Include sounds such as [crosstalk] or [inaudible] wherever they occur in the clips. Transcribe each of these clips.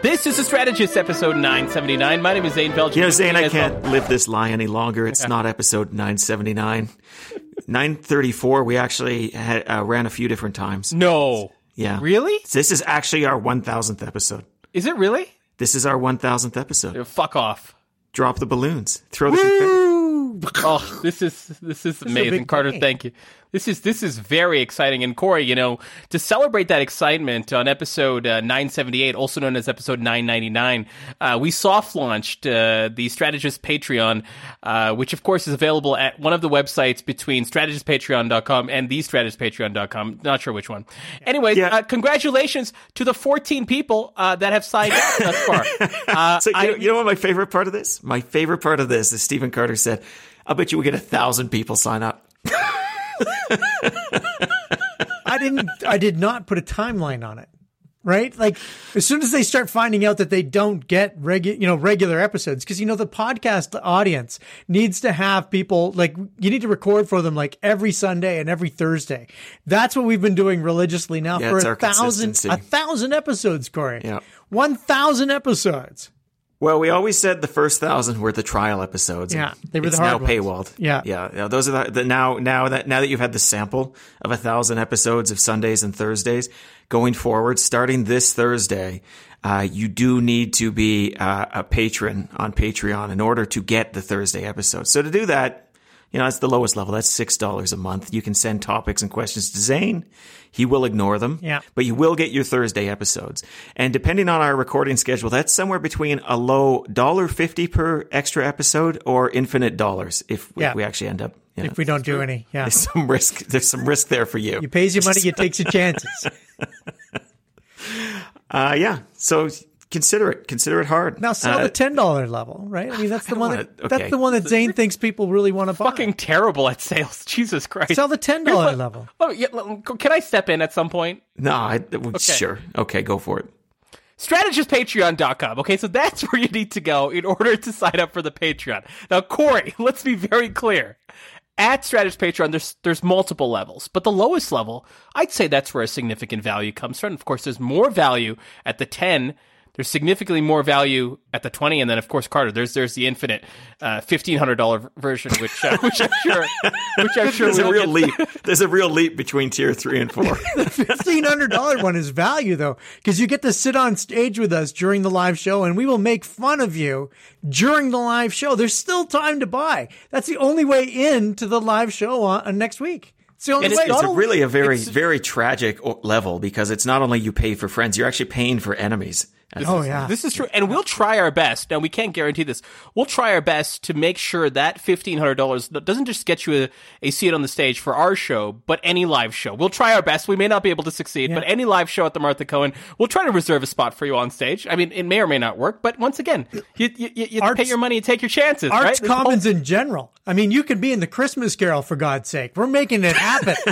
This is the Strategist, episode 979. My name is Zain Velji. You know, Zane, I can't well. live this lie any longer. It's not episode 979. 934, we actually had, uh, ran a few different times. No. Yeah. Really? This is actually our 1000th episode. Is it really? This is our 1000th episode. Fuck off. Drop the balloons. Throw the confetti. Oh, [laughs] this is this is amazing, Carter. Day. Thank you. This is this is very exciting. And Corey, you know, to celebrate that excitement on episode uh, 978, also known as episode 999, uh, we soft launched uh, the Strategist Patreon, uh, which of course is available at one of the websites between strategistpatreon.com and thestrategistpatreon.com. Not sure which one. Anyways, yeah. Uh, congratulations to the 14 people uh, that have signed up thus far. [laughs] so, you, I, know, you know what my favorite part of this? My favorite part of this is Stephen Carter said, "I bet you we get a thousand people sign up." I didn't. I did not put a timeline on it. Right, like as soon as they start finding out that they don't get regular, you know, regular episodes, because you know the podcast audience needs to have people like you need to record for them like every Sunday and every Thursday. That's what we've been doing religiously now yeah, for a thousand, a thousand episodes, Corey. Yeah, one thousand episodes. Well, we always said the first thousand were the trial episodes. Yeah, they were it's the now ones. paywalled. Yeah, yeah, yeah. Those are the, the, now now that now that you've had the sample of a thousand episodes of Sundays and Thursdays going forward, starting this Thursday, uh, you do need to be uh, a patron on Patreon in order to get the Thursday episode. So to do that, you know, that's the lowest level. That's $6 a month. You can send topics and questions to Zain. He will ignore them. Yeah. But you will get your Thursday episodes. And depending on our recording schedule, that's somewhere between a low $1.50 per extra episode or infinite dollars if, yeah. if we actually end up. You know, if we don't do any. Yeah. There's some risk. There's some risk there for you. You pays your money, you takes your [laughs] chances. uh, yeah. So consider it. Consider it hard. Now sell uh, the ten dollar level, right? I mean, that's the one that okay. that's the one that Zain thinks people really want to buy. Fucking terrible at sales. [laughs] Jesus Christ. Sell the ten dollar level. Oh, yeah, can I step in at some point? No, I, okay. sure. Okay, go for it. StrategistPatreon.com. Okay, so that's [laughs] where you need to go in order to sign up for the Patreon. Now, Corey, [laughs] let's be very clear. At Strategist Patreon, there's there's multiple levels, but the lowest level, I'd say that's where a significant value comes from. Of course, there's more value at the ten there's significantly more value at the 20 and then of course Carter there's there's the infinite uh, $1500 version which uh, which I'm sure which I'm sure there's a real leap. There's a real leap between tier 3 and 4 [laughs] the $1500 one is value though because you get to sit on stage with us during the live show and we will make fun of you during the live show. There's still time to buy. That's the only way in to the live show on, on next week. It's, the only way. it's a really a very very tragic level because it's not only you pay for friends you're actually paying for enemies this oh, is, yeah. This is true. And we'll try our best. Now, we can't guarantee this. We'll try our best to make sure that $1,500 doesn't just get you a, a seat on the stage for our show, but any live show. We'll try our best. We may not be able to succeed, yeah. but any live show at the Martha Cohen, we'll try to reserve a spot for you on stage. I mean, it may or may not work, but once again, you, you, you arts, pay your money and take your chances. Arts right? Commons whole... in general. I mean, you could be in the Christmas Carol, for God's sake. We're making it happen. [laughs]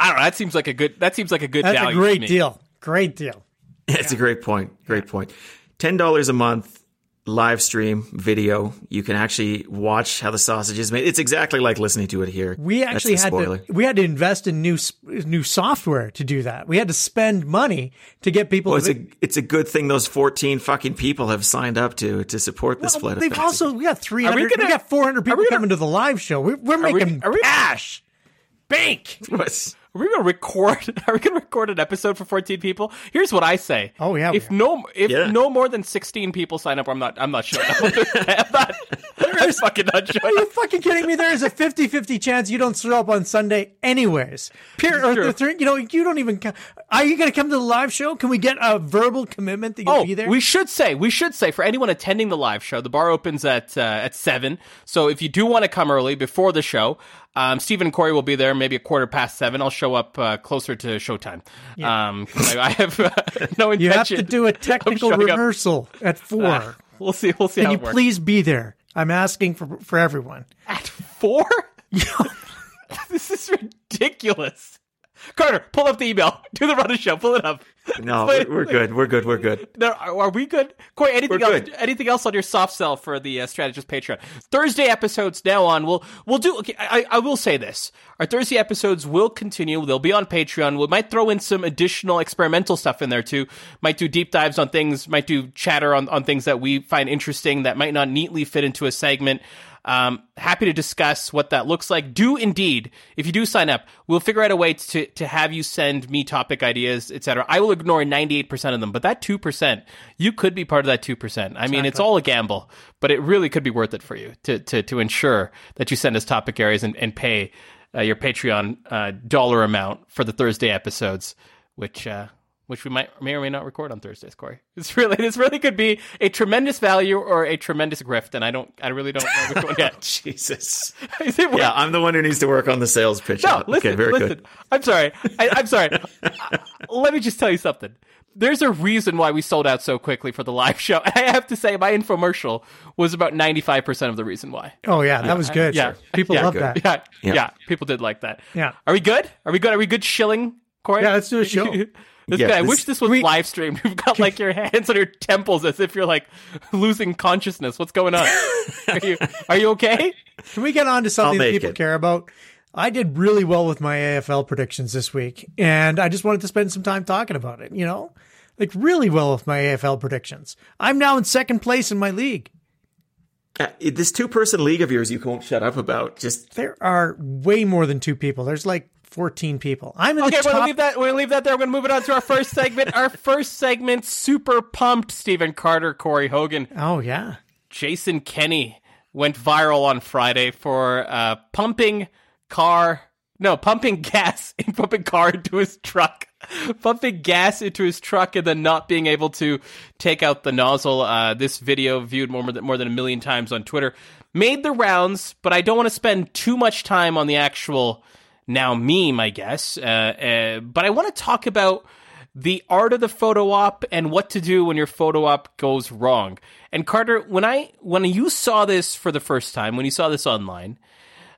I don't know. That seems like a good, that seems like a good That's value. a great deal. Great deal. [laughs] It's yeah. a great point. Great yeah. point. Ten dollars a month live stream video. You can actually watch how the sausage is made. It's exactly like listening to it here. We actually had to we had to invest in new new software to do that. We had to spend money to get people. Well, to it's a it's a good thing those fourteen fucking people have signed up to to support this well, They've also we got three hundred. We, we, got four hundred people coming to the live show. We're, we're making we, cash. Bank. What? Are we gonna record? [laughs] Are we gonna record an episode for fourteen people? Here's what I say. Oh yeah. If no, if yeah. no more than sixteen people sign up, I'm not. I'm not showing up. [laughs] I'm not. I'm fucking not showing. Are you fucking kidding me? There is a 50-50 chance you don't show up on Sunday, anyways. Pure, or, or, you know, you don't even. Are you gonna come to the live show? Can we get a verbal commitment that you'll oh, be there? We should say. We should say for anyone attending the live show, the bar opens at uh, at seven. So if you do want to come early before the show, um, Stephen and Corey will be there maybe a quarter past seven. I'll show up uh, closer to showtime. Yeah. Um, I, I, have uh, [laughs] no intention. You have to do a technical rehearsal up. at four. Uh, we'll see. We'll see. Can you works. please be there? I'm asking for for everyone. At four? [laughs] [laughs] this is ridiculous. Carter, pull up the email. [laughs] Do the run show. Pull it up. No, we're, we're good. We're good. We're good. Are, are we good? Corey, anything We're else? good. Anything else on your soft sell for the uh, strategist Patreon? Thursday episodes now on. We'll we'll do. Okay, I, I will say this: our Thursday episodes will continue. They'll be on Patreon. We might throw in some additional experimental stuff in there too. Might do deep dives on things. Might do chatter on on things that we find interesting that might not neatly fit into a segment. Um, happy to discuss what that looks like. Do indeed, if you do sign up, we'll figure out a way to to have you send me topic ideas, etc. I will ignore ninety eight percent of them, but that two percent, you could be part of that two percent. I mean, it's all a gamble, but it really could be worth it for you to to to ensure that you send us topic areas and, and pay uh, your Patreon uh, dollar amount for the Thursday episodes, which. Uh, which we might may or may not record on Thursdays, Corey. [laughs] It's really this really could be a tremendous value or a tremendous grift, and I don't I really don't know which one [laughs] yet. Jesus. [laughs] Is it Yeah, I'm the one who needs to work on the sales pitch. no, out. listen, okay, very listen. good. I'm sorry. I, I'm sorry. Uh, Let me just tell you something. There's a reason why we sold out so quickly for the live show. I have to say, my infomercial was about 95% of the reason why. Oh yeah, that was good. Yeah. people Yeah, love good. that. Yeah, yeah, Yeah. People did like that. Yeah. Are we good? Are we good? Are we good shilling, Corey? Yeah, let's do a show. That's Yeah, good. I wish this was we- live streamed. [laughs] You've got like your hands on your temples as if you're like losing consciousness. What's going on? [laughs] are you are you okay? Can we get on to something that people it. care about? I did really well with my AFL predictions this week, and I just wanted to spend some time talking about it. You know, like really well with my AFL predictions. I'm now in second place in my league. Uh, this two person league of yours you won't shut up about. Just There are way more than two people. There's like 14 people. I'm in Okay, the we're gonna leave that. We're gonna leave that there. We're gonna move it on to our first segment. our first segment, super pumped. Stephen Carter, Corey Hogan, Oh yeah, Jason Kenney went viral on Friday for uh, pumping car, no, pumping gas [laughs] and pumping car into his truck, pumping gas into his truck, and then not being able to take out the nozzle. Uh, this video viewed more than more than a million times on Twitter, made the rounds, but I don't want to spend too much time on the actual now meme, I guess. Uh, uh, but I want to talk about the art of the photo op and what to do when your photo op goes wrong. And Carter, when I when you saw this for the first time, when you saw this online,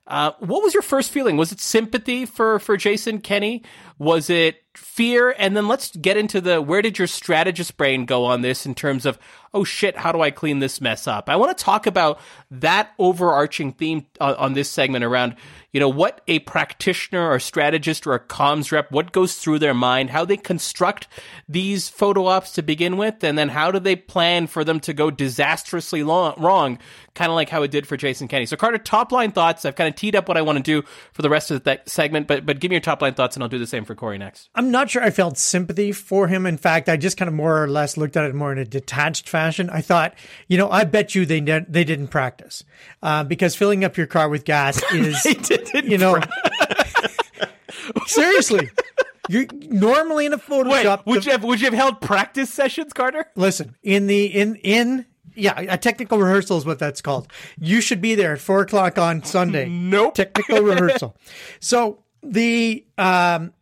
uh, what was your first feeling? Was it sympathy for for Jason Kenney? Was it fear? And then let's get into the where did your strategist brain go on this in terms of oh shit, how do I clean this mess up? I want to talk about that overarching theme on, on this segment around you know what a practitioner or strategist or a comms rep what goes through their mind, how they construct these photo ops to begin with, and then how do they plan for them to go disastrously long, wrong, kind of like how it did for Jason Kenney. So Carter, top line thoughts. I've kind of teed up what I want to do for the rest of that segment, but but give me your top line thoughts, and I'll do the same for Corey next. I'm not sure I felt sympathy for him. In fact, I just kind of more or less looked at it more in a detached fashion. I thought, you know, I bet you they ne- they didn't practice uh, because filling up your car with gas [laughs] is, you know, [laughs] seriously. You're normally in a photo op. Wait, would the- you have would you have held practice sessions, Carter? listen in the in in yeah a technical rehearsal is what that's called you should be there at four o'clock on sunday Nope. technical rehearsal [laughs] so the um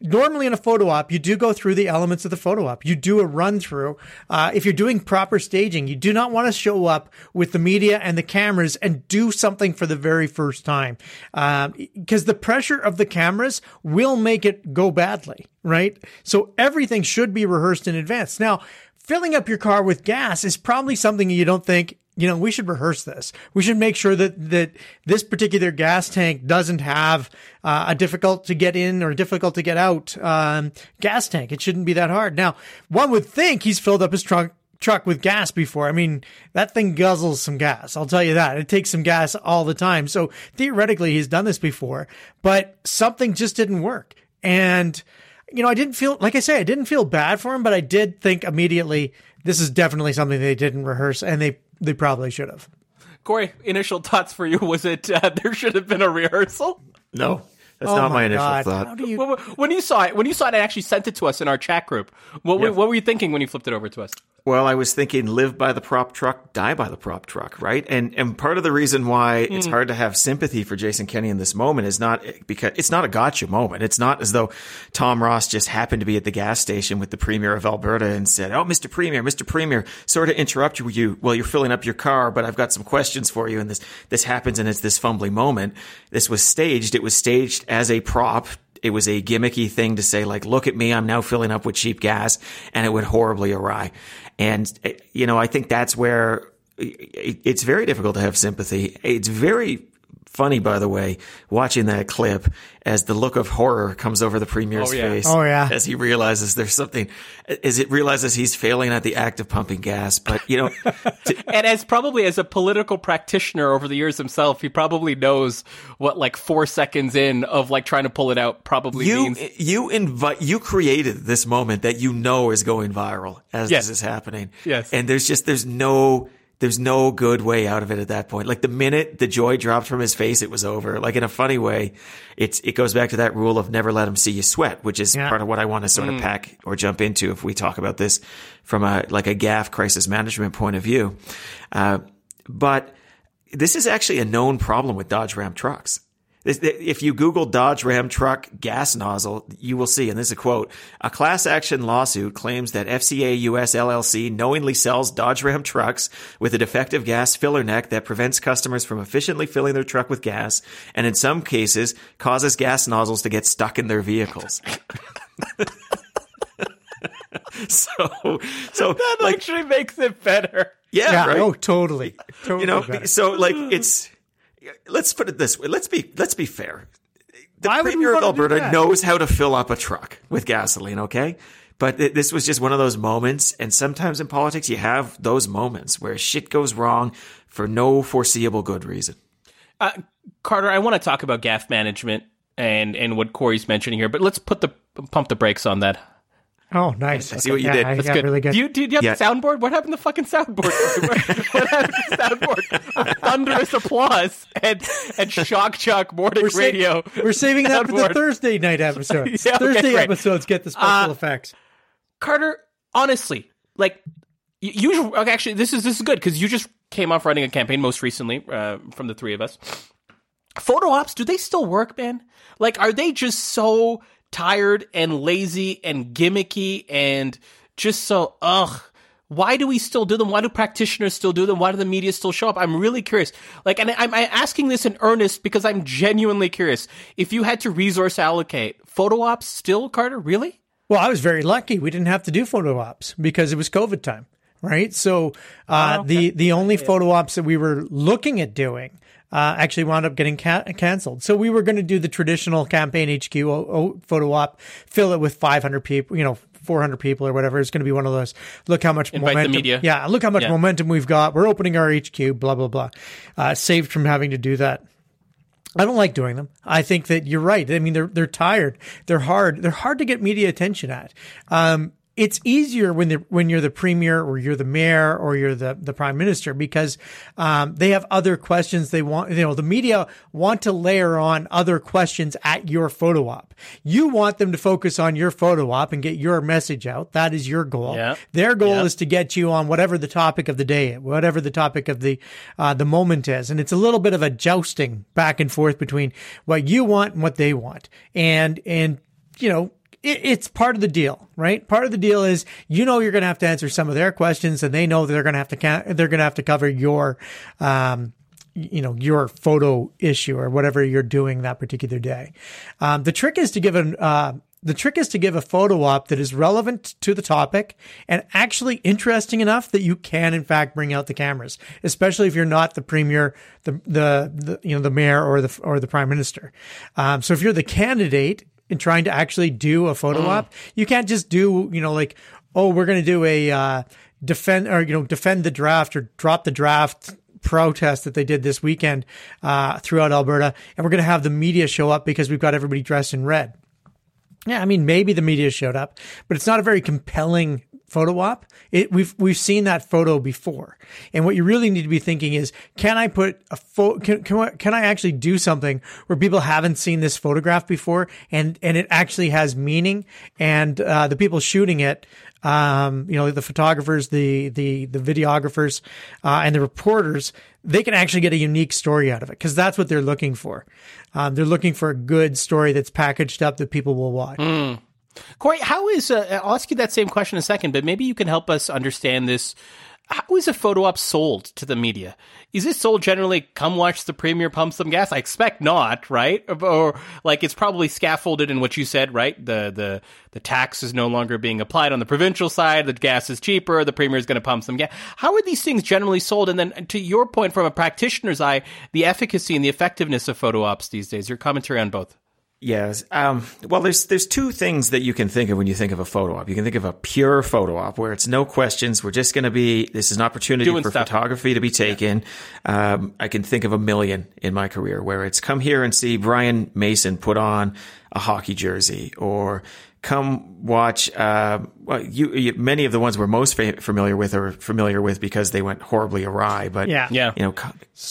normally in a photo op you do go through the elements of the photo op. You do a run through. Uh, if you're doing proper staging you do not want to show up with the media and the cameras and do something for the very first time. Because the pressure of the cameras will make it go badly right? So everything should be rehearsed in advance. Now filling up your car with gas is probably something you don't think you know, we should rehearse this. We should make sure that, that this particular gas tank doesn't have uh, a difficult to get in or difficult to get out um, gas tank. It shouldn't be that hard. Now, one would think he's filled up his trunk truck with gas before. I mean, that thing guzzles some gas. I'll tell you that. It takes some gas all the time. So theoretically, he's done this before, but something just didn't work. And, you know, I didn't feel, like I say, I didn't feel bad for him, but I did think immediately, this is definitely something they didn't rehearse and they, they probably should have. Corey, initial thoughts for you was it uh, there should have been a rehearsal? no, that's Oh not my, initial God. thought. How do you, When when you saw it, when you saw it, and actually sent it to us in our chat group. What, were, what were you thinking when you flipped it over to us? Well, I was thinking live by the prop truck, die by the prop truck, right? And and part of the reason why it's Hmm. hard to have sympathy for Jason Kenney in this moment is not because it's not a gotcha moment. It's not as though Tom Ross just happened to be at the gas station with the Premier of Alberta and said, "Oh, Mr. Premier, Mr. Premier, sort of interrupt you you while you're filling up your car, but I've got some questions for you." And this this happens, and it's this fumbling moment. This was staged. It was staged as a prop it was a gimmicky thing to say like, look at me, I'm now filling up with cheap gas and it went horribly awry. And, you know, I think that's where it's very difficult to have sympathy. It's very funny, by the way, watching that clip as the look of horror comes over the premier's oh, yeah. face. Oh yeah, as he realizes there's something, as it realizes he's failing at the act of pumping gas. But you know, to, [laughs] and as probably as a political practitioner over the years himself, he probably knows what like four seconds in of like trying to pull it out probably you, means. You invite, you created this moment that you know is going viral as yes. this is happening. Yes, and there's just there's no there's no good way out of it at that point. Like the minute the joy dropped from his face, it was over. Like in a funny way, it's it goes back to that rule of never let him see you sweat, which is yeah. part of what I want to sort mm. of pack or jump into if we talk about this from a like a gaff crisis management point of view. Uh, but this is actually a known problem with Dodge Ram trucks. If you Google Dodge Ram truck gas nozzle, you will see, and this is a quote, a class action lawsuit claims that FCA US LLC knowingly sells Dodge Ram trucks with a defective gas filler neck that prevents customers from efficiently filling their truck with gas, and in some cases causes gas nozzles to get stuck in their vehicles. [laughs] so, so that like, actually makes it better. Yeah, yeah right? oh, totally, totally. You know, better. so like it's let's put it this way. Let's be let's be fair. The Why premier of Alberta knows how to fill up a truck with gasoline. Okay. But this was just one of those moments. And sometimes in politics, you have those moments where shit goes wrong for no foreseeable good reason. Uh, Carter, I want to talk about gaff management and, and what Corey's mentioning here, but let's put the pump the brakes on that Oh, nice. I see what you did. That's good. Really good. Do you, do you have yeah. the soundboard? What happened to the fucking soundboard? [laughs] [laughs] what, happened to the soundboard? Thunderous applause and and shock shock morning we're radio. Sa- we're saving that for the Thursday night [laughs] episodes. yeah, okay, Thursday great. episodes get the special uh, effects. Carter, honestly, like you okay, actually this is this is good because you just came off running a campaign most recently uh, from the three of us. Photo ops, do they still work, man? Like, are they just so tired and lazy and gimmicky and just so ugh why do we still do them? Why do practitioners still do them? Why do the media still show up? I'm really curious. Like, and I'm asking this in earnest because I'm genuinely curious. If you had to resource allocate, photo ops still, Carter? Really? Well, I was very lucky. We didn't have to do photo ops because it was COVID time, right? So, uh, oh, okay. the, the only photo ops that we were looking at doing uh, actually wound up getting ca- canceled. So we were going to do the traditional campaign HQ photo op, fill it with 500 people, you know, 400 people or whatever. It's going to be one of those. Look how much Invite momentum. Yeah, look how much yeah. momentum we've got. We're opening our HQ. Blah blah blah. Uh, saved from having to do that. I don't like doing them. I think that you're right. I mean, they're they're tired. They're hard. They're hard to get media attention at. Um, it's easier when the when you're the premier or you're the mayor or you're the the prime minister because um, they have other questions they want. You know, the media want to layer on other questions at your photo op. You want them to focus on your photo op and get your message out. That is your goal. Yeah. Their goal yeah. is to get you on whatever the topic of the day, whatever the topic of the uh, the moment is, and it's a little bit of a jousting back and forth between what you want and what they want, and and you know it, it's part of the deal, right? Part of the deal is you know you're going to have to answer some of their questions, and they know they're going to have to ca- they're going to have to cover your, um, you know, your photo issue or whatever you're doing that particular day. Um, the trick is to give an uh, the trick is to give a photo op that is relevant to the topic and actually interesting enough that you can, in fact, bring out the cameras, especially if you're not the premier, the, the, the you know, the mayor or the, or the prime minister. Um, so if you're the candidate in trying to actually do a photo mm. op. You can't just do, you know, like, oh, we're going to do a uh, defend or you know defend the draft or drop the draft protest that they did this weekend uh, throughout Alberta, and we're going to have the media show up because we've got everybody dressed in red. Yeah, I mean, maybe the media showed up, but it's not a very compelling photo op. It, we've we've seen that photo before, and what you really need to be thinking is, can I put a photo? Can, can can I actually do something where people haven't seen this photograph before, and and it actually has meaning, and uh, the people shooting it um, you know, the photographers, the the the videographers, uh, and the reporters, they can actually get a unique story out of it because that's what they're looking for. Um, they're looking for a good story that's packaged up that people will watch. Mm. Corey, how is? Uh, I'll ask you that same question in a second, but maybe you can help us understand this how is a photo op sold to the media? Is it sold generally, come watch the premier pump some gas? I expect not, right? Or, or, like it's probably scaffolded in what you said, right? The, the, the tax is no longer being applied on the provincial side. The gas is cheaper. The premier is going to pump some gas. How are these things generally sold? And then to your point, from a practitioner's eye, the efficacy and the effectiveness of photo ops these days, your commentary on both. Yes. Um, well, there's there's two things that you can think of when you think of a photo op. You can think of a pure photo op where it's no questions. We're just going to be. This is an opportunity Doing for stuff. photography to be taken. Yeah. Um, I can think of a million in my career where it's come here and see Brian Mason put on a hockey jersey, or come watch. Uh, well, you, you, many of the ones we're most fa- familiar with are familiar with because they went horribly awry. But yeah, yeah, you know,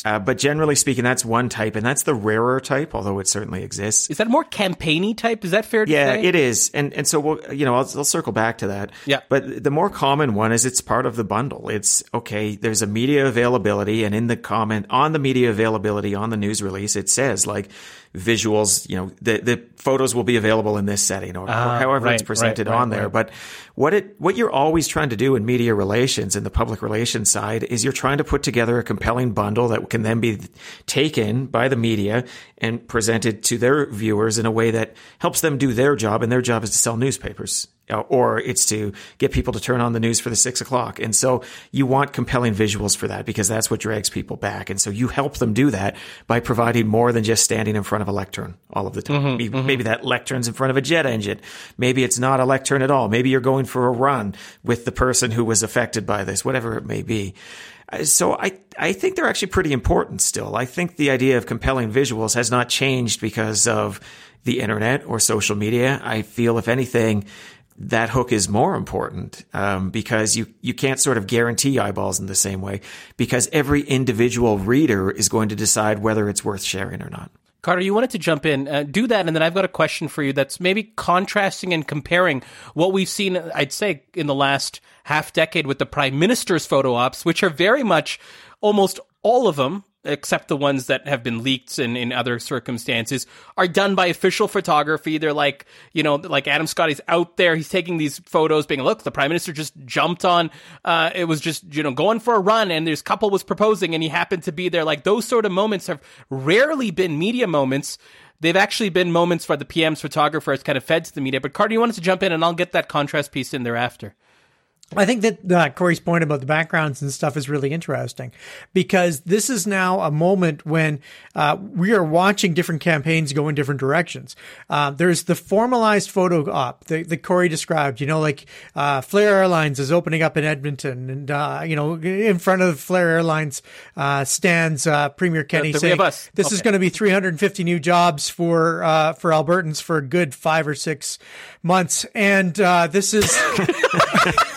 uh, but generally speaking, that's one type, and that's the rarer type, although it certainly exists. Is that more campaigny type? Is that fair? to Yeah, say? it is, and and so we'll, you know, I'll, I'll circle back to that. Yeah, but the more common one is it's part of the bundle. It's okay. There's a media availability, and in the comment on the media availability on the news release, it says like visuals, you know, the, the photos will be available in this setting or, uh, or ah, however right, it's presented right, right, on there. But what it, what you're always trying to do in media relations and the public relations side is you're trying to put together a compelling bundle that can then be taken by the media and presented to their viewers in a way that helps them do their job. And their job is to sell newspapers or it's to get people to turn on the news for the six o'clock. And so you want compelling visuals for that because that's what drags people back. And so you help them do that by providing more than just standing in front of a lectern all of the time. Mm-hmm, maybe, mm-hmm. maybe, that lectern's in front of a jet engine. Maybe it's not a lectern at all. Maybe you're going for a run with the person who was affected by this, whatever it may be. Uh, so I, I think they're actually pretty important still. I think the idea of compelling visuals has not changed because of the internet or social media. I feel if anything, that hook is more important um, because you you can't sort of guarantee eyeballs in the same way because every individual reader is going to decide whether it's worth sharing or not. Carter, you wanted to jump in, uh, do that, and then I've got a question for you that's maybe contrasting and comparing what we've seen, I'd say, in the last half decade with the prime minister's photo ops, which are very much almost all of them except the ones that have been leaked in, in other circumstances, are done by official photography. They're like, you know, like Adam Scotti is out there. He's taking these photos being, look, the prime minister just jumped on, uh, it was just, you know, going for a run and this couple was proposing and he happened to be there. Like those sort of moments have rarely been media moments. They've actually been moments where the PM's photographer has kind of fed to the media. But Carter, you wanted to jump in and I'll get that contrast piece in thereafter. I think that uh, Corey's point about the backgrounds and stuff is really interesting because this is now a moment when uh, we are watching different campaigns go in different directions. Uh, there's the formalized photo op that, that Corey described. You know, like uh, Flair Airlines is opening up in Edmonton, and uh, you know, in front of Flair Airlines uh, stands Premier Kenney saying, "This okay. is going to be 350 new jobs for for Albertans for a good five or six months," and this is. [laughs]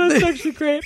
oh, that's [laughs] actually great.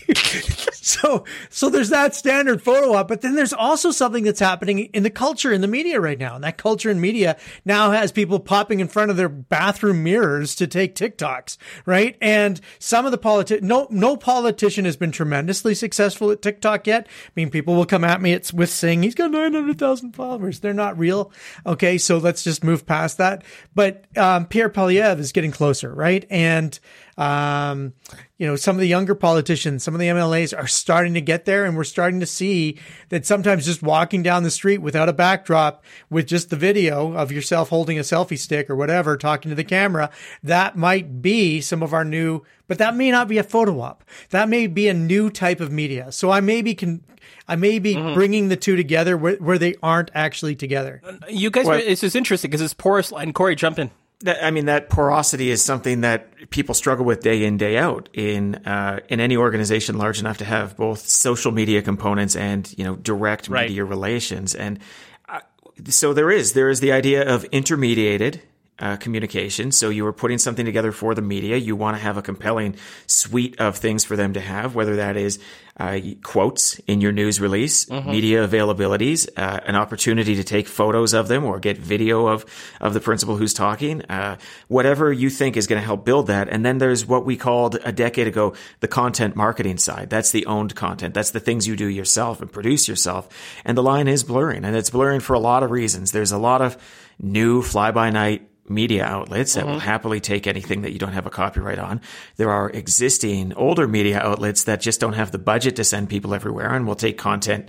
so, so there's that standard photo op, but then there's also something that's happening in the culture in the media right now. And that culture in media now has people popping in front of their bathroom mirrors to take TikToks, right? And some of the politi- no, no politician has been tremendously successful at TikTok yet. I mean, people will come at me it's with saying he's got 900,000 followers. They're not real. Okay. So let's just move past that. But, um, Pierre Poilievre is getting closer, right? And, um, you know, some of the younger politicians, some of the MLAs are starting to get there. And we're starting to see that sometimes just walking down the street without a backdrop with just the video of yourself holding a selfie stick or whatever, talking to the camera, that might be some of our new, but that may not be a photo op. That may be a new type of media. So I may be can, I may be mm-hmm. bringing the two together where, where they aren't actually together. You guys, well, this is interesting because it's porous And Corey, jump in that, I mean, that porosity is something that people struggle with day in, day out in, uh, in any organization large enough to have both social media components and, you know, direct right. media relations. And uh, so there is, there is the idea of intermediated uh, communication. So you are putting something together for the media. You want to have a compelling suite of things for them to have, whether that is uh, quotes in your news release, mm-hmm. media availabilities, uh, an opportunity to take photos of them or get video of of the principal who's talking, uh, whatever you think is going to help build that. And then there's what we called a decade ago the content marketing side. That's the owned content. That's the things you do yourself and produce yourself. And the line is blurring, and it's blurring for a lot of reasons. There's a lot of new fly by night media outlets that will mm-hmm. happily take anything that you don't have a copyright on. There are existing older media outlets that just don't have the budget to send people everywhere and will take content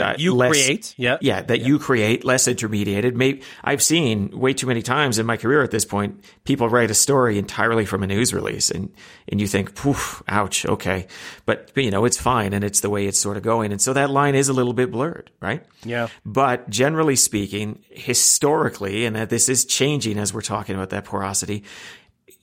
uh, You less- create, yeah. yeah, that you create, less intermediated. Maybe I've seen way too many times in my career at this point, people write a story entirely from a news release, and and you think, poof, ouch, okay, but you know it's fine, and it's the way it's sort of going, and so that line is a little bit blurred, right? Yeah. But generally speaking, historically, and that this is changing as we're talking about that porosity,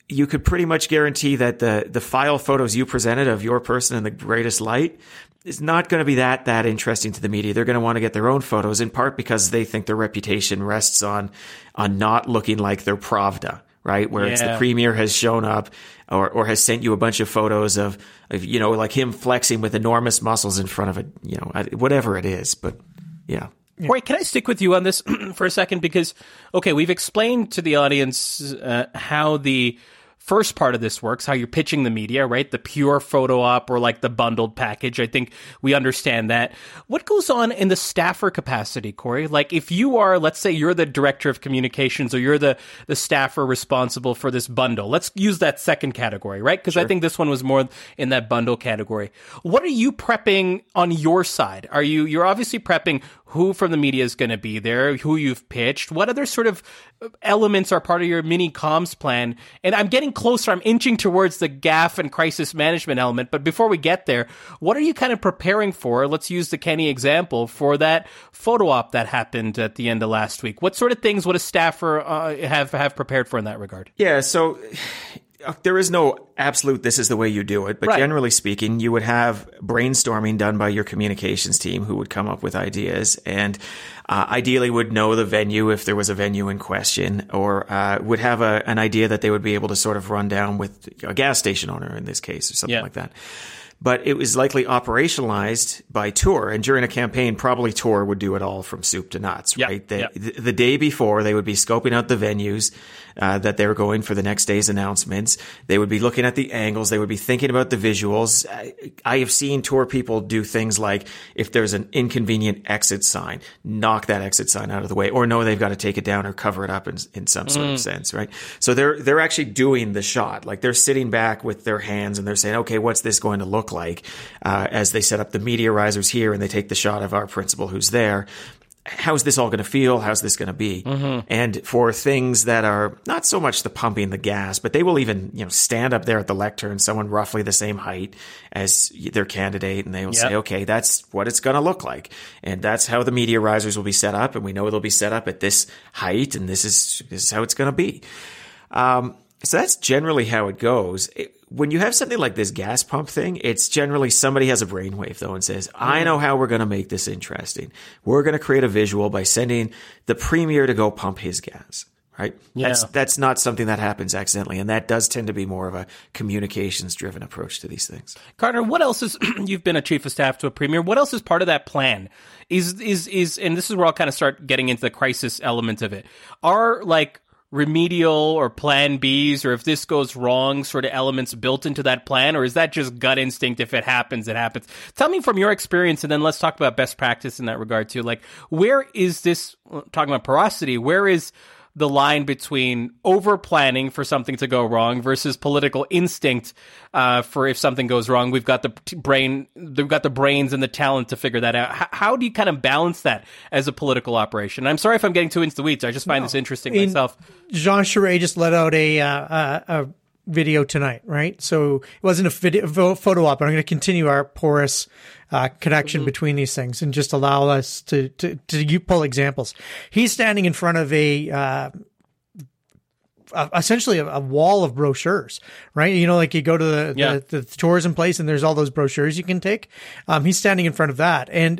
you could pretty much guarantee that the the file photos you presented of your person in the greatest light is not going to be that that interesting to the media. They're going to want to get their own photos in part because they think their reputation rests on on not looking like their Pravda, right? Where it's the premier has shown up or or has sent you a bunch of photos of, of you know like him flexing with enormous muscles in front of a you know whatever it is, but yeah. Wait, can I stick with you on this [clears throat] for a second? Because, okay, we've explained to the audience uh, how the first part of this works, how you're pitching the media, right? The pure photo op or like the bundled package. I think we understand that. What goes on in the staffer capacity, Corey? Like if you are, let's say you're the director of communications or you're the, the staffer responsible for this bundle. Let's use that second category, right? Because I think this one was more in that bundle category. What are you prepping on your side? Are you, you're obviously prepping who from the media is going to be there, who you've pitched, what other sort of elements are part of your mini comms plan. And I'm getting closer, I'm inching towards the gaff and crisis management element. But before we get there, what are you kind of preparing for? Let's use the Kenney example for that photo op that happened at the end of last week. What sort of things would a staffer uh, have, have prepared for in that regard? Yeah, so there is no absolute this is the way you do it, but Right. generally speaking, you would have brainstorming done by your communications team who would come up with ideas and uh, ideally would know the venue if there was a venue in question or uh, would have a, an idea that they would be able to sort of run down with a gas station owner in this case or something Yeah. like that. But it was likely operationalized by Tour, and during a campaign, probably Tour would do it all from soup to nuts, Yeah, right? They, yeah. the, the day before, they would be scoping out the venues uh, that they were going for the next day's announcements. They would be looking at the angles. They would be thinking about the visuals. I, I have seen tour people do things like if there's an inconvenient exit sign, knock that exit sign out of the way, or no, they've got to take it down or cover it up in, in some sort of sense, right? So they're they're actually doing the shot, like they're sitting back with their hands and they're saying, okay, what's this going to look like uh, as they set up the media risers here and they take the shot of our principal who's there how's this all going to feel? How's this going to be? And for things that are not so much the pumping the gas, but they will even, you know, stand up there at the lectern, someone roughly the same height as their candidate, and they will say, okay, that's what it's going to look like. And that's how the media risers will be set up. And we know they'll be set up at this height, and this is, this is how it's going to be. Um, so that's generally how it goes. It- when you have something like this gas pump thing, it's generally somebody has a brainwave though and says, I know how we're going to make this interesting. We're going to create a visual by sending the premier to go pump his gas. Right? That's, that's not something that happens accidentally. And that does tend to be more of a communications driven approach to these things. Carter, what else is [clears throat] you've been a chief of staff to a premier? What else is part of that plan? Is is is and this is where I'll kind of start getting into the crisis element of it. Are like remedial or plan Bs or if this goes wrong sort of elements built into that plan or is that just gut instinct? If it happens it happens. Tell me from your experience and then let's talk about best practice in that regard too. Like where is this talking about porosity where is the line between over planning for something to go wrong versus political instinct uh, for if something goes wrong. We've got the brain, we've got the brains and the talent to figure that out. H- how do you kind of balance that as a political operation? I'm sorry if I'm getting too into the weeds. I just find this interesting I mean, myself. Jean Charest just let out a, uh, a video tonight, right? So it wasn't a video, photo op, but I'm going to continue our porous uh, connection between these things and just allow us to, to, to you pull examples. He's standing in front of a, uh, uh, essentially a, a wall of brochures, right? You know, like you go to the, Yeah. the, the tourism place and there's all those brochures you can take. Um, he's standing in front of that. And,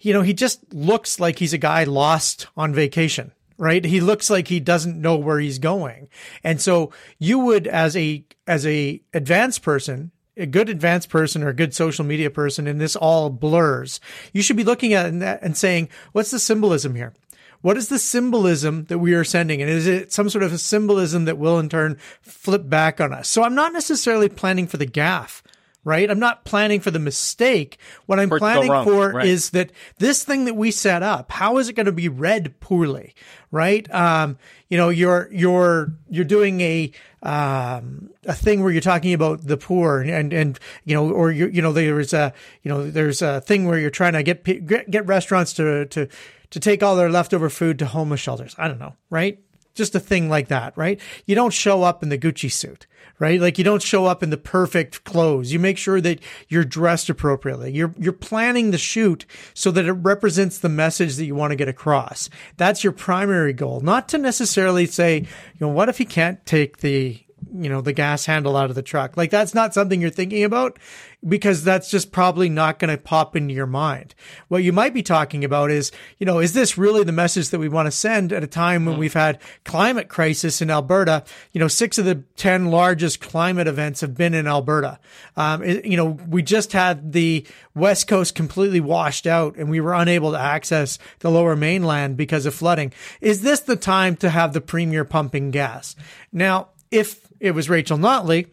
you know, he just looks like he's a guy lost on vacation, right? He looks like he doesn't know where he's going. And so you would, as a, as a advanced person, a good advanced person or a good social media person, and this all blurs, you should be looking at and saying, what's the symbolism here? What is the symbolism that we are sending? And is it some sort of a symbolism that will in turn flip back on us? So I'm not necessarily planning for the gaff right? I'm not planning for the mistake. What I'm For it to go planning wrong, for right. is that this thing that we set up, how is it going to be read poorly, right? Um, you know, you're you're you're doing a um, a thing where you're talking about the poor and and you know, or you you know, there's a you know, there's a thing where you're trying to get get, get restaurants to to to take all their leftover food to homeless shelters. I don't know, right? Just a thing like that, right? You don't show up in the Gucci suit, right? Like you don't show up in the perfect clothes. You make sure that you're dressed appropriately. You're you're planning the shoot so that it represents the message that you want to get across. That's your primary goal, not to necessarily say, you know, what if he can't take the you know the gas handle out of the truck. Like that's not something you're thinking about because that's just probably not going to pop into your mind. What you might be talking about is you know is this really the message that we want to send at a time when we've had climate crisis in alberta? You know six of the 10 largest climate events have been in alberta. Um, it- you know we just had the west coast completely washed out and we were unable to access the lower mainland because of flooding. Is this the time to have the premier pumping gas? Now if it was Rachel Notley,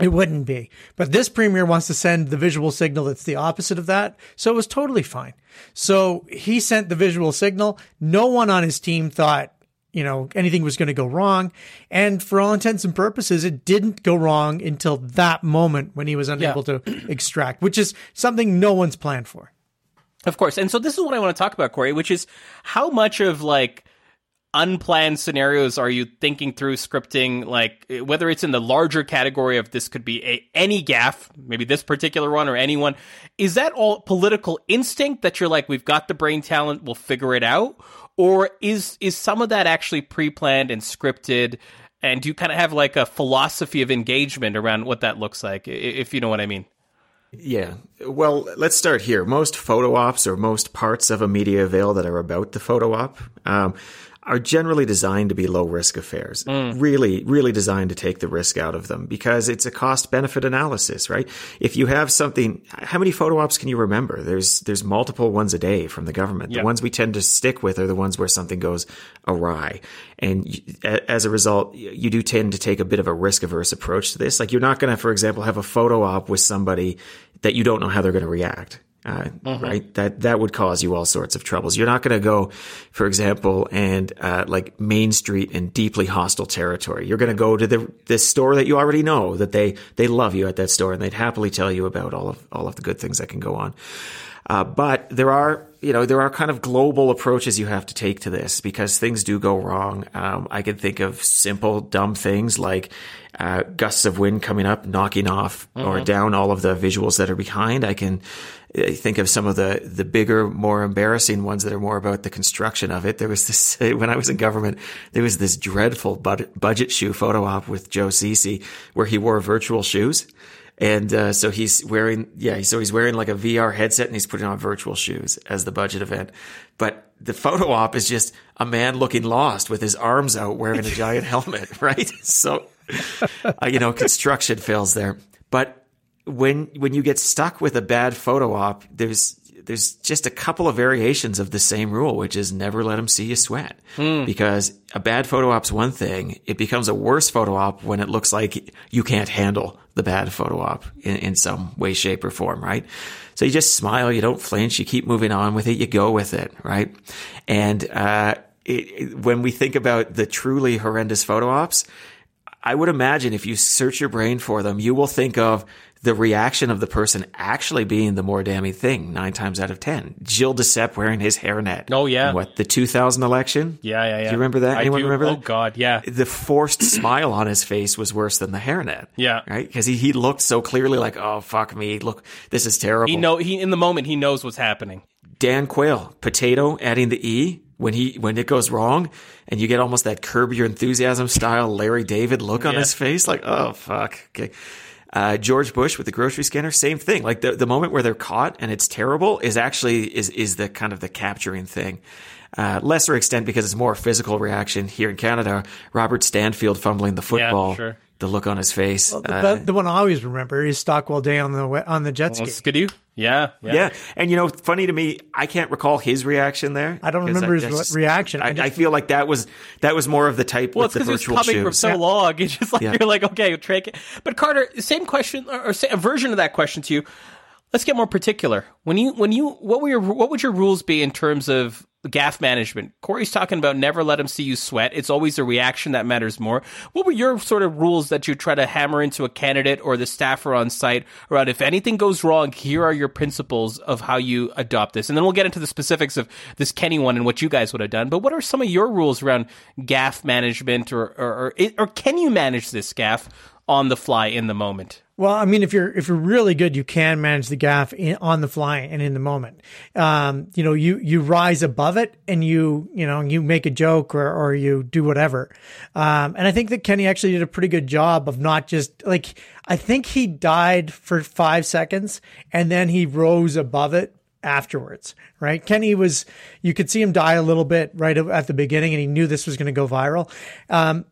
it wouldn't be. But this premier wants to send the visual signal that's the opposite of that. So it was totally fine. So he sent the visual signal. No one on his team thought, you know, anything was going to go wrong. And for all intents and purposes, it didn't go wrong until that moment when he was unable to [clears throat] extract, which is something no one's planned for. Of course. And so this is what I want to talk about, Corey, which is how much of like unplanned scenarios are you thinking through scripting like whether it's in the larger category of this could be a, any gaff maybe this particular one or anyone is that all political instinct that you're like we've got the brain talent we'll figure it out or is is some of that actually pre-planned and scripted and do you kind of have like a philosophy of engagement around what that looks like if you know what i mean Yeah. Well, let's start here. Most photo ops or most parts of a media avail that are about the photo op um, are generally designed to be low risk affairs. Mm. Really, really designed to take the risk out of them because it's a cost benefit analysis, right? If you have something, how many photo ops can you remember? There's there's multiple ones a day from the government. Yeah. The ones we tend to stick with are the ones where something goes awry, and y- a- as a result, you do tend to take a bit of a risk averse approach to this. Like you're not going to, for example, have a photo op with somebody that you don't know how they're going to react. Uh, Right, that that would cause you all sorts of troubles. You're not going to go, for example, and uh, like Main Street in deeply hostile territory. You're going to go to the this store that you already know that they they love you at that store and they'd happily tell you about all of all of the good things that can go on. Uh, but there are, you know, there are kind of global approaches you have to take to this because things do go wrong. Um, I can think of simple, dumb things like uh, gusts of wind coming up, knocking off or down all of the visuals that are behind. I can uh, think of some of the the bigger, more embarrassing ones that are more about the construction of it. There was this [laughs] when I was in government. There was this dreadful bud- budget shoe photo op with Joe Ceci where he wore virtual shoes. And uh, so he's wearing, yeah, so he's wearing like a VR headset and he's putting on virtual shoes as the budget event. But the photo op is just a man looking lost with his arms out wearing a giant [laughs] helmet, right? So, uh, you know, construction fails there. But when when you get stuck with a bad photo op, there's there's just a couple of variations of the same rule, which is never let them see you sweat. Because a bad photo op's one thing. It becomes a worse photo op when it looks like you can't handle the bad photo op in, in some way, shape, or form, right? So you just smile, you don't flinch, you keep moving on with it, you go with it, right? And uh, it, it- when we think about the truly horrendous photo ops, I would imagine if you search your brain for them, you will think of the reaction of the person actually being the more damning thing nine times out of ten. Gilles Duceppe wearing his hairnet. Oh, yeah. What the 2000 election? yeah yeah yeah Do you remember that? Anyone remember oh that? god yeah The forced [clears throat] smile on his face was worse than the hairnet. Yeah. Right? Because he, he looked so clearly like, oh, fuck me. Look, this is terrible. he know he in the moment he knows what's happening Dan Quayle, potato, adding the E when he when it goes wrong, and you get almost that curb your enthusiasm style Larry David look on Yeah. his face, like oh fuck. Okay. Uh, George Bush with the grocery scanner, same thing. Like the, the moment where they're caught and it's terrible is actually is is the kind of the capturing thing. Uh, lesser extent because it's more a physical reaction here in Canada. Robert Stanfield fumbling the football sure. The look on his face. Well, the, Uh, the one I always remember is Stockwell Day on the we- on the jet ski. Well, Skidoo? Yeah, yeah. yeah. and you know, funny to me, I can't recall his reaction there. I don't remember his that's just- reaction. I I, just- I feel like that was that was more of the type Well, with it's the because it's virtual coming from shoes. so long. It's just like Yeah. you're like, okay, Trey. But Carter, same question or, or say, a version of that question to you. Let's get more particular. When you when you what were your what would your rules be in terms of gaff management? Corey's talking about never let him see you sweat. It's always the reaction that matters more. What were your sort of rules that you try to hammer into a candidate or the staffer on site around if anything goes wrong, here are your principles of how you adopt this. And then we'll get into the specifics of this Kenney one and what you guys would have done. But what are some of your rules around gaff management or or, or, or can you manage this gaff on the fly in the moment? Well, I mean, if you're if you're really good, you can manage the gaff in, on the fly and in the moment. Um, you know, you you rise above it and you you know you make a joke or or you do whatever. Um, and I think that Kenney actually did a pretty good job of not just like I think he died for five seconds and then he rose above it afterwards, right? Kenney was, you could see him die a little bit right at the beginning and he knew this was going to go viral. Um,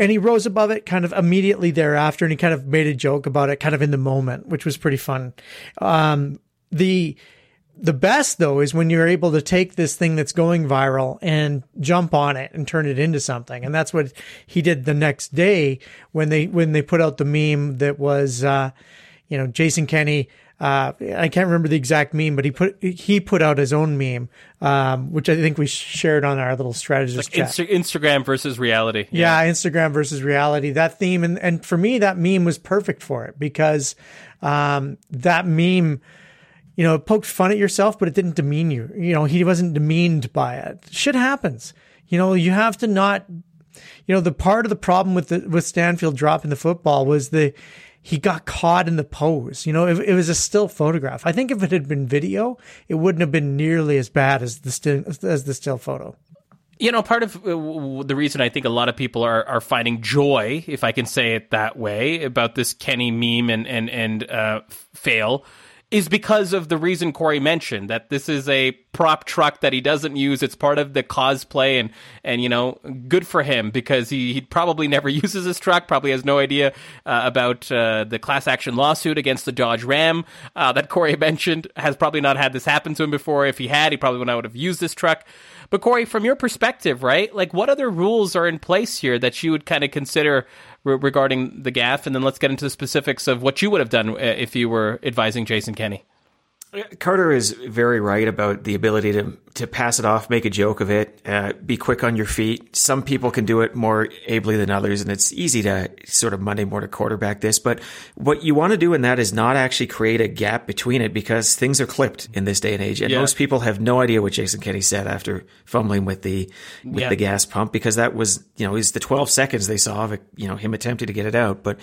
and he rose above it kind of immediately thereafter and he kind of made a joke about it kind of in the moment which was pretty fun. Um, the the best though is when you're able to take this thing that's going viral and jump on it and turn it into something. And that's what he did the next day when they when they put out the meme that was uh, you know Jason Kenney uh, I can't remember the exact meme, but he put he put out his own meme, um, which I think we shared on our little strategist chat. Insta- Instagram versus reality. Yeah, Instagram versus reality. That theme and and for me that meme was perfect for it because um, that meme you know, it poked fun at yourself, but it didn't demean you. You know, he wasn't demeaned by it. Shit happens. You know, you have to not you know, the part of the problem with the with Stanfield dropping the football was the he got caught in the pose. You know, it, it was a still photograph. I think if it had been video, it wouldn't have been nearly as bad as the still as the still photo. You know, part of uh, the reason I think a lot of people are, are finding joy, if I can say it that way, about this Kenney meme and and and uh, fail, is because of the reason Corey mentioned that this is a prop truck that he doesn't use. It's part of the cosplay, and and you know, good for him because he he probably never [laughs] uses this truck. Probably has no idea uh, about uh, the class action lawsuit against the Dodge Ram uh, that Corey [laughs] mentioned. Has probably not had this happen to him before. If he had, he probably would not have used this truck. But Corey, from your perspective, right? Like, what other rules are in place here that you would kind of consider re- regarding the gaffe? And then let's get into the specifics of what you would have done uh, if you were advising Jason Kenney. Carter is very right about the ability to to pass it off, make a joke of it, uh, be quick on your feet. Some people can do it more ably than others, and it's easy to sort of Monday morning quarterback this. But what you want to do in that is not actually create a gap between it because things are clipped in this day and age, and Yeah. most people have no idea what Jason Kenney said after fumbling with the with Yeah. the gas pump because that was you know is the twelve seconds they saw of it, you know him attempting to get it out, but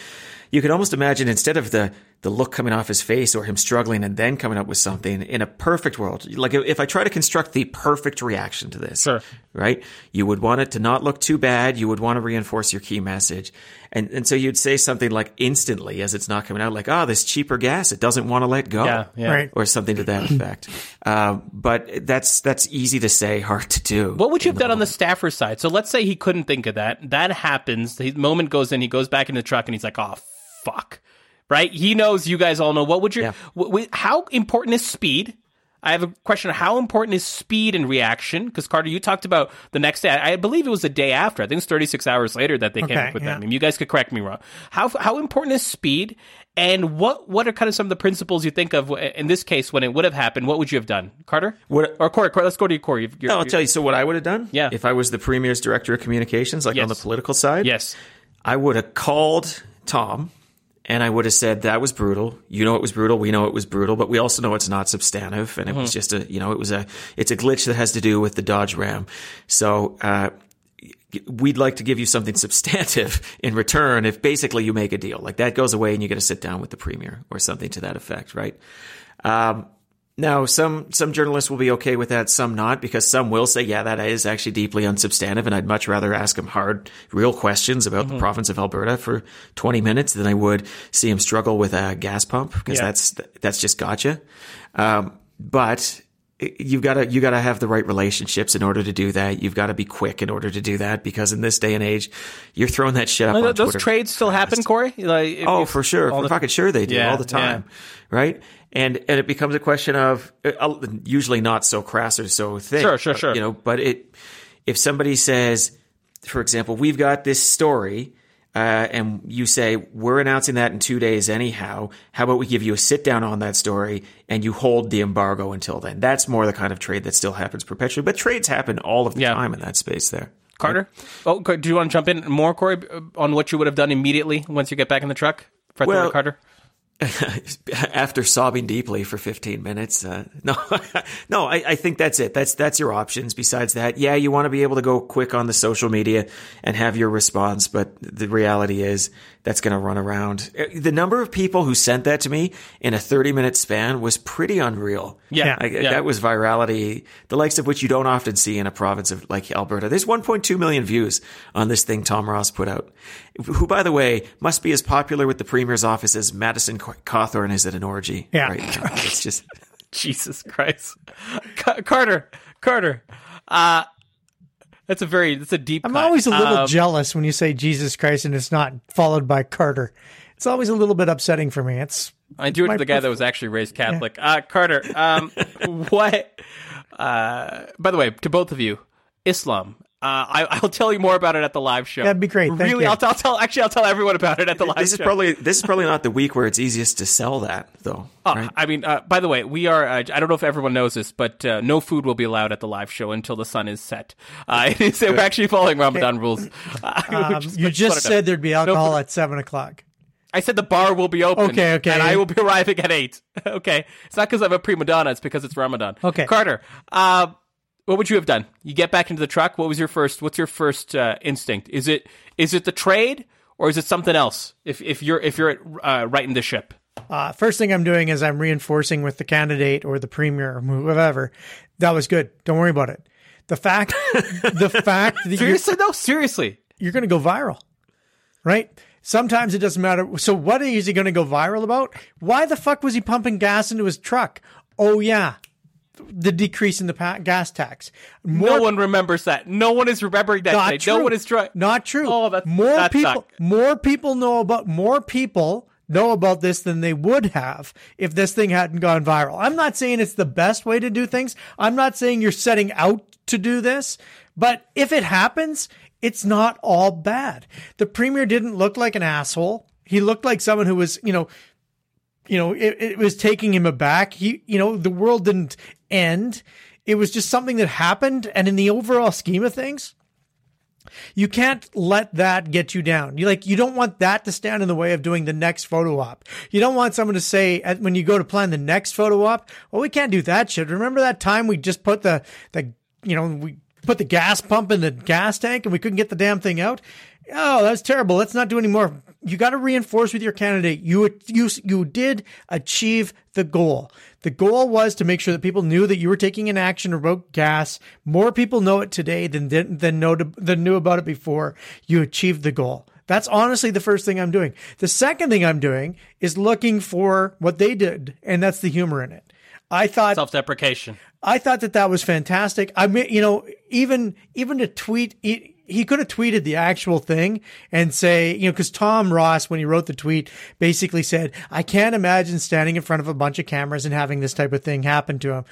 you could almost imagine instead of the the look coming off his face or him struggling and then coming up with something in a perfect world like if i try to construct the perfect reaction to this Sure. right you would want it to not look too bad you would want to reinforce your key message and and so you'd say something like instantly as it's not coming out like oh this cheaper gas it doesn't want to let go Yeah, yeah. Right. or something to that [clears throat] effect uh, but that's that's easy to say hard to do What would you have done on the staffer side? So let's say he couldn't think of that. That happens. The moment goes in, he goes back in the truck, and he's like, "Oh fuck!" Right? He knows. You guys all know. What would you? Yeah. wh- wh- how important is speed? I have a question. How important is speed and reaction? Because Carter, you talked about the next day. I believe it was the day after. I think it's 36 hours later that they came up with yeah. that meme. You guys could correct me wrong. How how important is speed? And what what are kind of some of the principles you think of in this case when it would have happened? What would you have done, Carter? What- or Corey? Corey let's go to you, Corey. You're- No, I'll you're- tell you. So what I would have done, Yeah. if I was the premier's director of communications, like on the political side, Yes. I would have called Tom and I would have said that was brutal. You know it was brutal. We know it was brutal, but we also know it's not substantive, and it was just a you know it was a it's a glitch that has to do with the Dodge Ram. So. uh We'd like to give you something [laughs] substantive in return if basically you make a deal. Like that goes away and you get to sit down with the premier or something to that effect, right? Um, now, some some journalists will be okay with that, some not, because some will say, "Yeah, that is actually deeply unsubstantive," and I'd much rather ask him hard, real questions about the province of Alberta for twenty minutes than I would see him struggle with a gas pump because Yeah. that's that's just gotcha. Um, but you've got to you got to have the right relationships in order to do that. You've got to be quick in order to do that because in this day and age, you're throwing that shit up those Twitter trades still happen, Corey. Like, Oh, for sure. For the- fucking sure they do Yeah, all the time. Right? And and it becomes a question of uh, usually not so crass or so thick. Sure, sure, but, sure. You know, but it if somebody says, for example, we've got this story, uh, and you say we're announcing that in two days anyhow. How about we give you a sit down on that story and you hold the embargo until then? That's more the kind of trade that still happens perpetually. But trades happen all of the Yeah. time in that space there. Carter. Oh, do you want to jump in more, Corey, uh, on what you would have done immediately once you get back in the truck? Fred Well- Carter. [laughs] after sobbing deeply for 15 minutes. Uh, [laughs] no, no, I, I think that's it. That's that's your options. Besides that, yeah, you want to be able to go quick on the social media and have your response, but the reality is that's going to run around. Uh, The number of people who sent that to me in a 30 minute span was pretty unreal. Yeah, I, yeah. that was virality, the likes of which you don't often see in a province of like Alberta. There's 1.2 million views on this thing Tom Ross put out, who, by the way, must be as popular with the premier's office as Madison Cawthorn is at an orgy Yeah. right now. [laughs] It's just [laughs] Jesus Christ, Ca- Carter, Carter. Uh, that's a very that's a deep. I'm cut. always a little Um, jealous when you say Jesus Christ and it's not followed by Carter. It's always a little bit upsetting for me. It's I do it my to the guy that was actually raised Catholic. Uh, Carter, um, [laughs] what? Uh, by the way, to both of you, Islam. Uh, I, I'll tell you more about it at the live show. That'd be great. Thank really, you. I'll, t- I'll tell. Actually, I'll tell everyone about it at the live this is show. probably this is probably not the week where it's easiest to sell that though. Oh, right? I mean, uh, by the way, we are. Uh, I don't know if everyone knows this, but uh, no food will be allowed at the live show until the sun is set. Uh, [laughs] it is, we're actually following Ramadan rules. Uh, um, [laughs] just- you just just let it know. said there'd be alcohol No- at seven o'clock. I said the bar will be open. Okay, okay. And I will be arriving at eight. [laughs] okay, it's not because I'm a prima donna. It's because it's Ramadan. Okay. Carter. Uh, what would you have done? You get back into the truck. What was your first? What's your first uh, instinct? Is it is it the trade or is it something else? If if you're if you're uh, righting the ship. Uh, first thing I'm doing is I'm reinforcing with the candidate or the premier or whoever. That was good. Don't worry about it. The fact, [laughs] the fact that you're, Seriously though, seriously. you're going to go viral, right? Sometimes it doesn't matter. So what is he going to go viral about? Why the fuck was he pumping gas into his truck? Oh yeah, the decrease in the pa- gas tax. More no one remembers that. No one is remembering that. not today. true. No one is trying. Not true. Oh, that's- more people. More people know about. More people know about this than they would have if this thing hadn't gone viral. I'm not saying it's the best way to do things. I'm not saying you're setting out to do this, but if it happens, it's not all bad. The premier didn't look like an asshole. He looked like someone who was, you know, you know, it, it was taking him aback. He, you know, the world didn't end. It was just something that happened. And in the overall scheme of things, you can't let that get you down. You like, you don't want that to stand in the way of doing the next photo op. You don't want someone to say when you go to plan the next photo op, well, we can't do that shit. Remember that time we just put the, the, you know, we put the gas pump in the gas tank and we couldn't get the damn thing out. Oh, that's terrible. Let's not do any more. You got to reinforce with your candidate. You, you, you did achieve the goal. The goal was to make sure that people knew that you were taking an action about gas. More people know it today than didn't than know to, than knew about it before. You achieved the goal. That's honestly the first thing I'm doing. The second thing I'm doing is looking for what they did, and that's the humor in it. I thought Self-deprecation. I thought that that was fantastic. I mean, you know, even even to tweet, he, could have tweeted the actual thing and say, you know, because Tom Ross, when he wrote the tweet, basically said, "I can't imagine standing in front of a bunch of cameras and having this type of thing happen to him."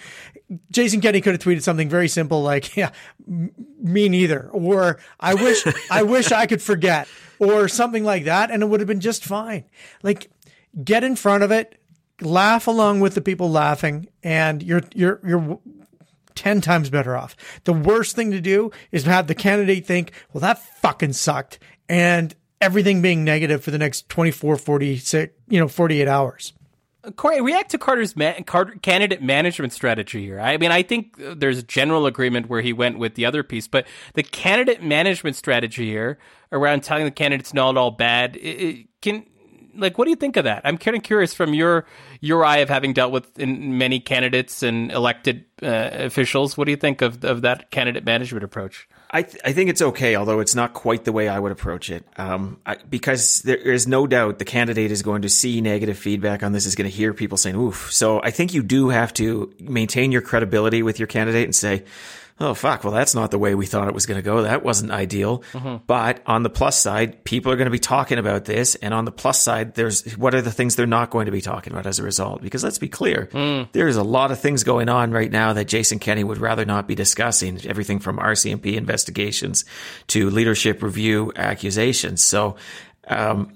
Jason Kenney could have tweeted something very simple like, "Yeah, me neither," or "I wish I wish I could forget," or something like that, and it would have been just fine. Like, get in front of it, laugh along with the people laughing, and you're you're you're 10 times better off. The worst thing to do is have the candidate think, well, that fucking sucked. And everything being negative for the next 24, 46, you know, 48 hours. Corey, react to Carter's ma- Carter, candidate management strategy here. I mean, I think there's general agreement where he went with the other piece, but the candidate management strategy here around telling the candidates not all bad, it, it can like what do you think of that? I'm kind of curious from your your eye of having dealt with in many candidates and elected uh, officials. What do you think of of that candidate management approach? I, th- I think it's okay, although it's not quite the way I would approach it. Um, I, because there is no doubt the candidate is going to see negative feedback on this, is going to hear people saying, oof. So I think you do have to maintain your credibility with your candidate and say, oh fuck, well that's not the way we thought it was going to go. That wasn't ideal. Mm-hmm. But on the plus side, people are going to be talking about this, and on the plus side, there's what are the things they're not going to be talking about as a result? Because let's be clear, mm. there's a lot of things going on right now that Jason Kenney would rather not be discussing. Everything from RCMP investigations to leadership review accusations. So. Um,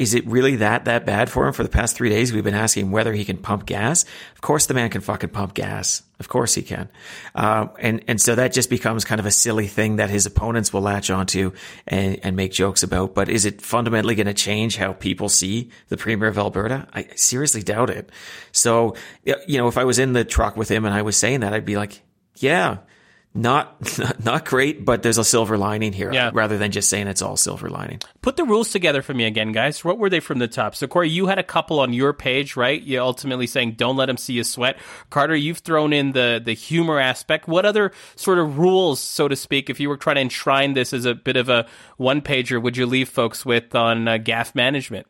is it really that that bad for him? For the past three days, we've been asking whether he can pump gas. Of course, the man can fucking pump gas. Of course, he can. Uh, and and so that just becomes kind of a silly thing that his opponents will latch onto and, and make jokes about. But is it fundamentally going to change how people see the premier of Alberta? I seriously doubt it. So you know, if I was in the truck with him and I was saying that, I'd be like, yeah not [laughs] not great, but there's a silver lining here yeah. rather than just saying it's all silver lining. Put the rules together for me again, guys. What were they from the top? So Corey, you had a couple on your page, right? You ultimately saying don't let them see you sweat. Carter, you've thrown in the the humor aspect. What other sort of rules, so to speak, if you were trying to enshrine this as a bit of a one pager, would you leave folks with on uh, gaffe management?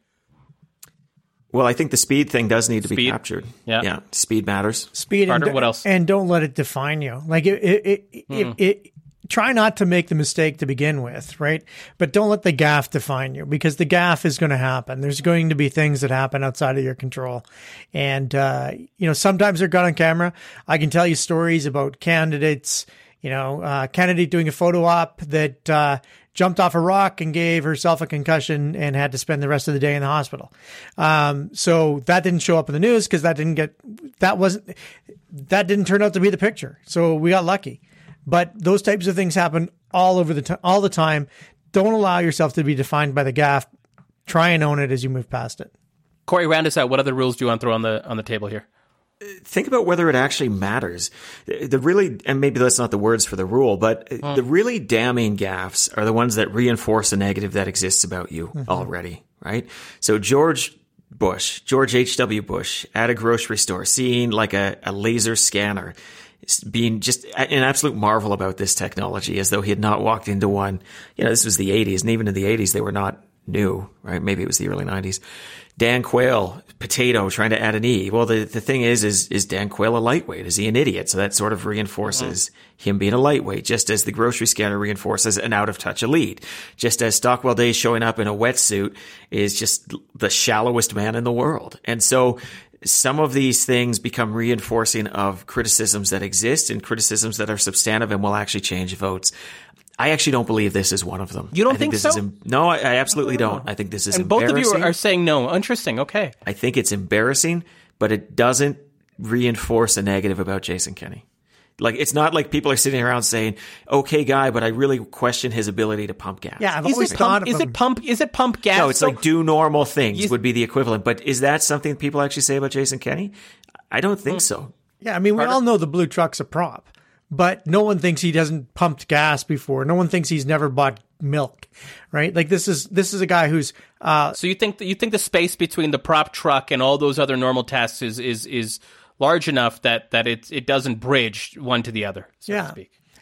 Well, I think the speed thing does need to speed. be captured. Yeah, yeah, speed matters. Speed. Carter, and, what else? And don't let it define you. Like it, it, it, mm. it, it try not to make the mistake to begin with, right? But don't let the gaffe define you because the gaffe is going to happen. There's going to be things that happen outside of your control. And, uh, you know, sometimes they're got on camera. I can tell you stories about candidates, you know, uh, candidate doing a photo op that, uh, jumped off a rock and gave herself a concussion and had to spend the rest of the day in the hospital. Um, so that didn't show up in the news because that didn't get, that wasn't, that didn't turn out to be the picture. So we got lucky. But those types of things happen all over the time, all the time. Don't allow yourself to be defined by the gaffe. Try and own it as you move past it. Corey, round us out. What other rules do you want to throw on the on the table here? Think about whether it actually matters. The really, and maybe that's not the words for the rule, but mm. the really damning gaffes are the ones that reinforce the negative that exists about you mm-hmm. already, right? So George Bush, George H.W. Bush at a grocery store, seeing like a, a laser scanner, being just an absolute marvel about this technology as though he had not walked into one. You know, this was the 80s, and even in the 80s, they were not new, right? Maybe it was the early 90s. Dan Quayle, potato, trying to add an E. Well, the, the thing is, is, is Dan Quayle a lightweight? Is he an idiot? So that sort of reinforces him being a lightweight, just as the grocery scanner reinforces an out of touch elite. Just as Stockwell Day showing up in a wetsuit is just the shallowest man in the world. And so some of these things become reinforcing of criticisms that exist and criticisms that are substantive and will actually change votes. I actually don't believe this is one of them. You don't I think, think this so? Is, no, I, I absolutely don't. I think this is and both of you are saying no. Interesting. Okay. I think it's embarrassing, but it doesn't reinforce a negative about Jason Kenney. Like it's not like people are sitting around saying, "Okay, guy," but I really question his ability to pump gas. Yeah, I've is always thought. Pump, is it pump? Is it pump gas? No, it's so, like do normal things would be the equivalent. But is that something people actually say about Jason Kenney? I don't think hmm. so. Yeah, I mean, we all know the blue truck's a prop but no one thinks he doesn't pumped gas before. No one thinks he's never bought milk, right? Like this is this is a guy who's. Uh, so you think that you think the space between the prop truck and all those other normal tasks is is is large enough that that it it doesn't bridge one to the other, so yeah.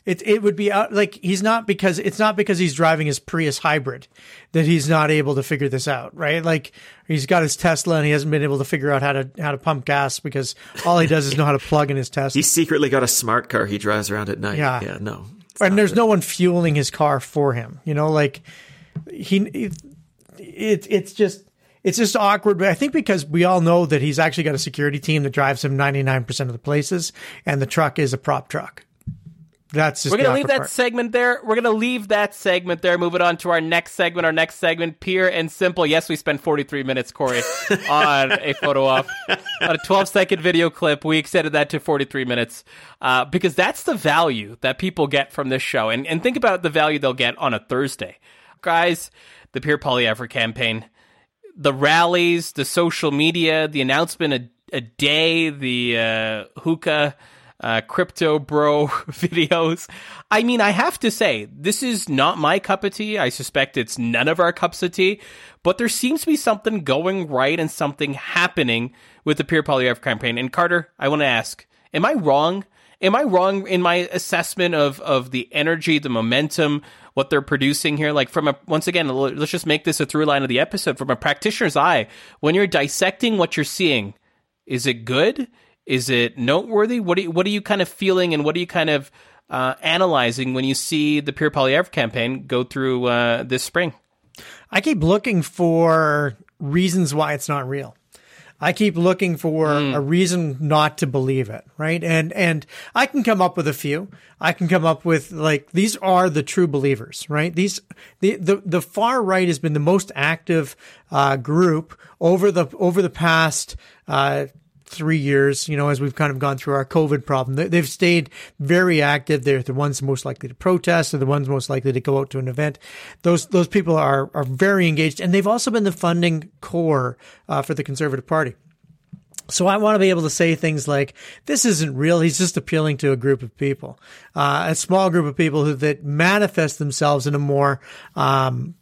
It it would be out like he's not because it's not because he's driving his Prius hybrid that he's not able to figure this out, right? Like he's got his Tesla and he hasn't been able to figure out how to how to pump gas because all he does is know how to plug in his Tesla. He's secretly got a smart car he drives around at night. Yeah, yeah, no. And there's no one fueling his car for him. You know, like he it, it it's just it's just awkward. But I think because we all know that he's actually got a security team that drives him 99% of the places, and the truck is a prop truck. That's just we're gonna leave that part. segment there. We're gonna leave that segment there. Move it on to our next segment. Our next segment, pure and simple. Yes, we spent 43 minutes, Corey, [laughs] on a photo op, on a 12 second video clip. We extended that to 43 minutes uh, because that's the value that people get from this show. And and think about the value they'll get on a Thursday, guys. The Pierre Poilievre campaign, the rallies, the social media, the announcement a, a day, the uh, hookah uh, crypto bro [laughs] videos. I mean, I have to say, this is not my cup of tea. I suspect it's none of our cups of tea, but there seems to be something going right and something happening with the Pierre Poilievre campaign. And Carter, I want to ask, am I wrong? Am I wrong in my assessment of of the energy, the momentum, what they're producing here? Like from a once again, let's just make this a through line of the episode from a practitioner's eye. When you're dissecting what you're seeing, is it good? Is it noteworthy? What do you, what are you kind of feeling, and what are you kind of uh, analyzing when you see the Pierre Poilievre campaign go through uh, this spring? I keep looking for reasons why it's not real. I keep looking for mm. a reason not to believe it, right? And and I can come up with a few. I can come up with like these are the true believers, right? These the the, the far right has been the most active uh, group over the over the past uh, three years, you know, as we've kind of gone through our COVID problem. They've stayed very active. They're the ones most likely to protest. They're the ones most likely to go out to an event. Those those people are are very engaged, and they've also been the funding core uh, for the Conservative Party. So I want to be able to say things like, "This isn't real. He's just appealing to a group of people, uh, a small group of people who that manifest themselves in a more um,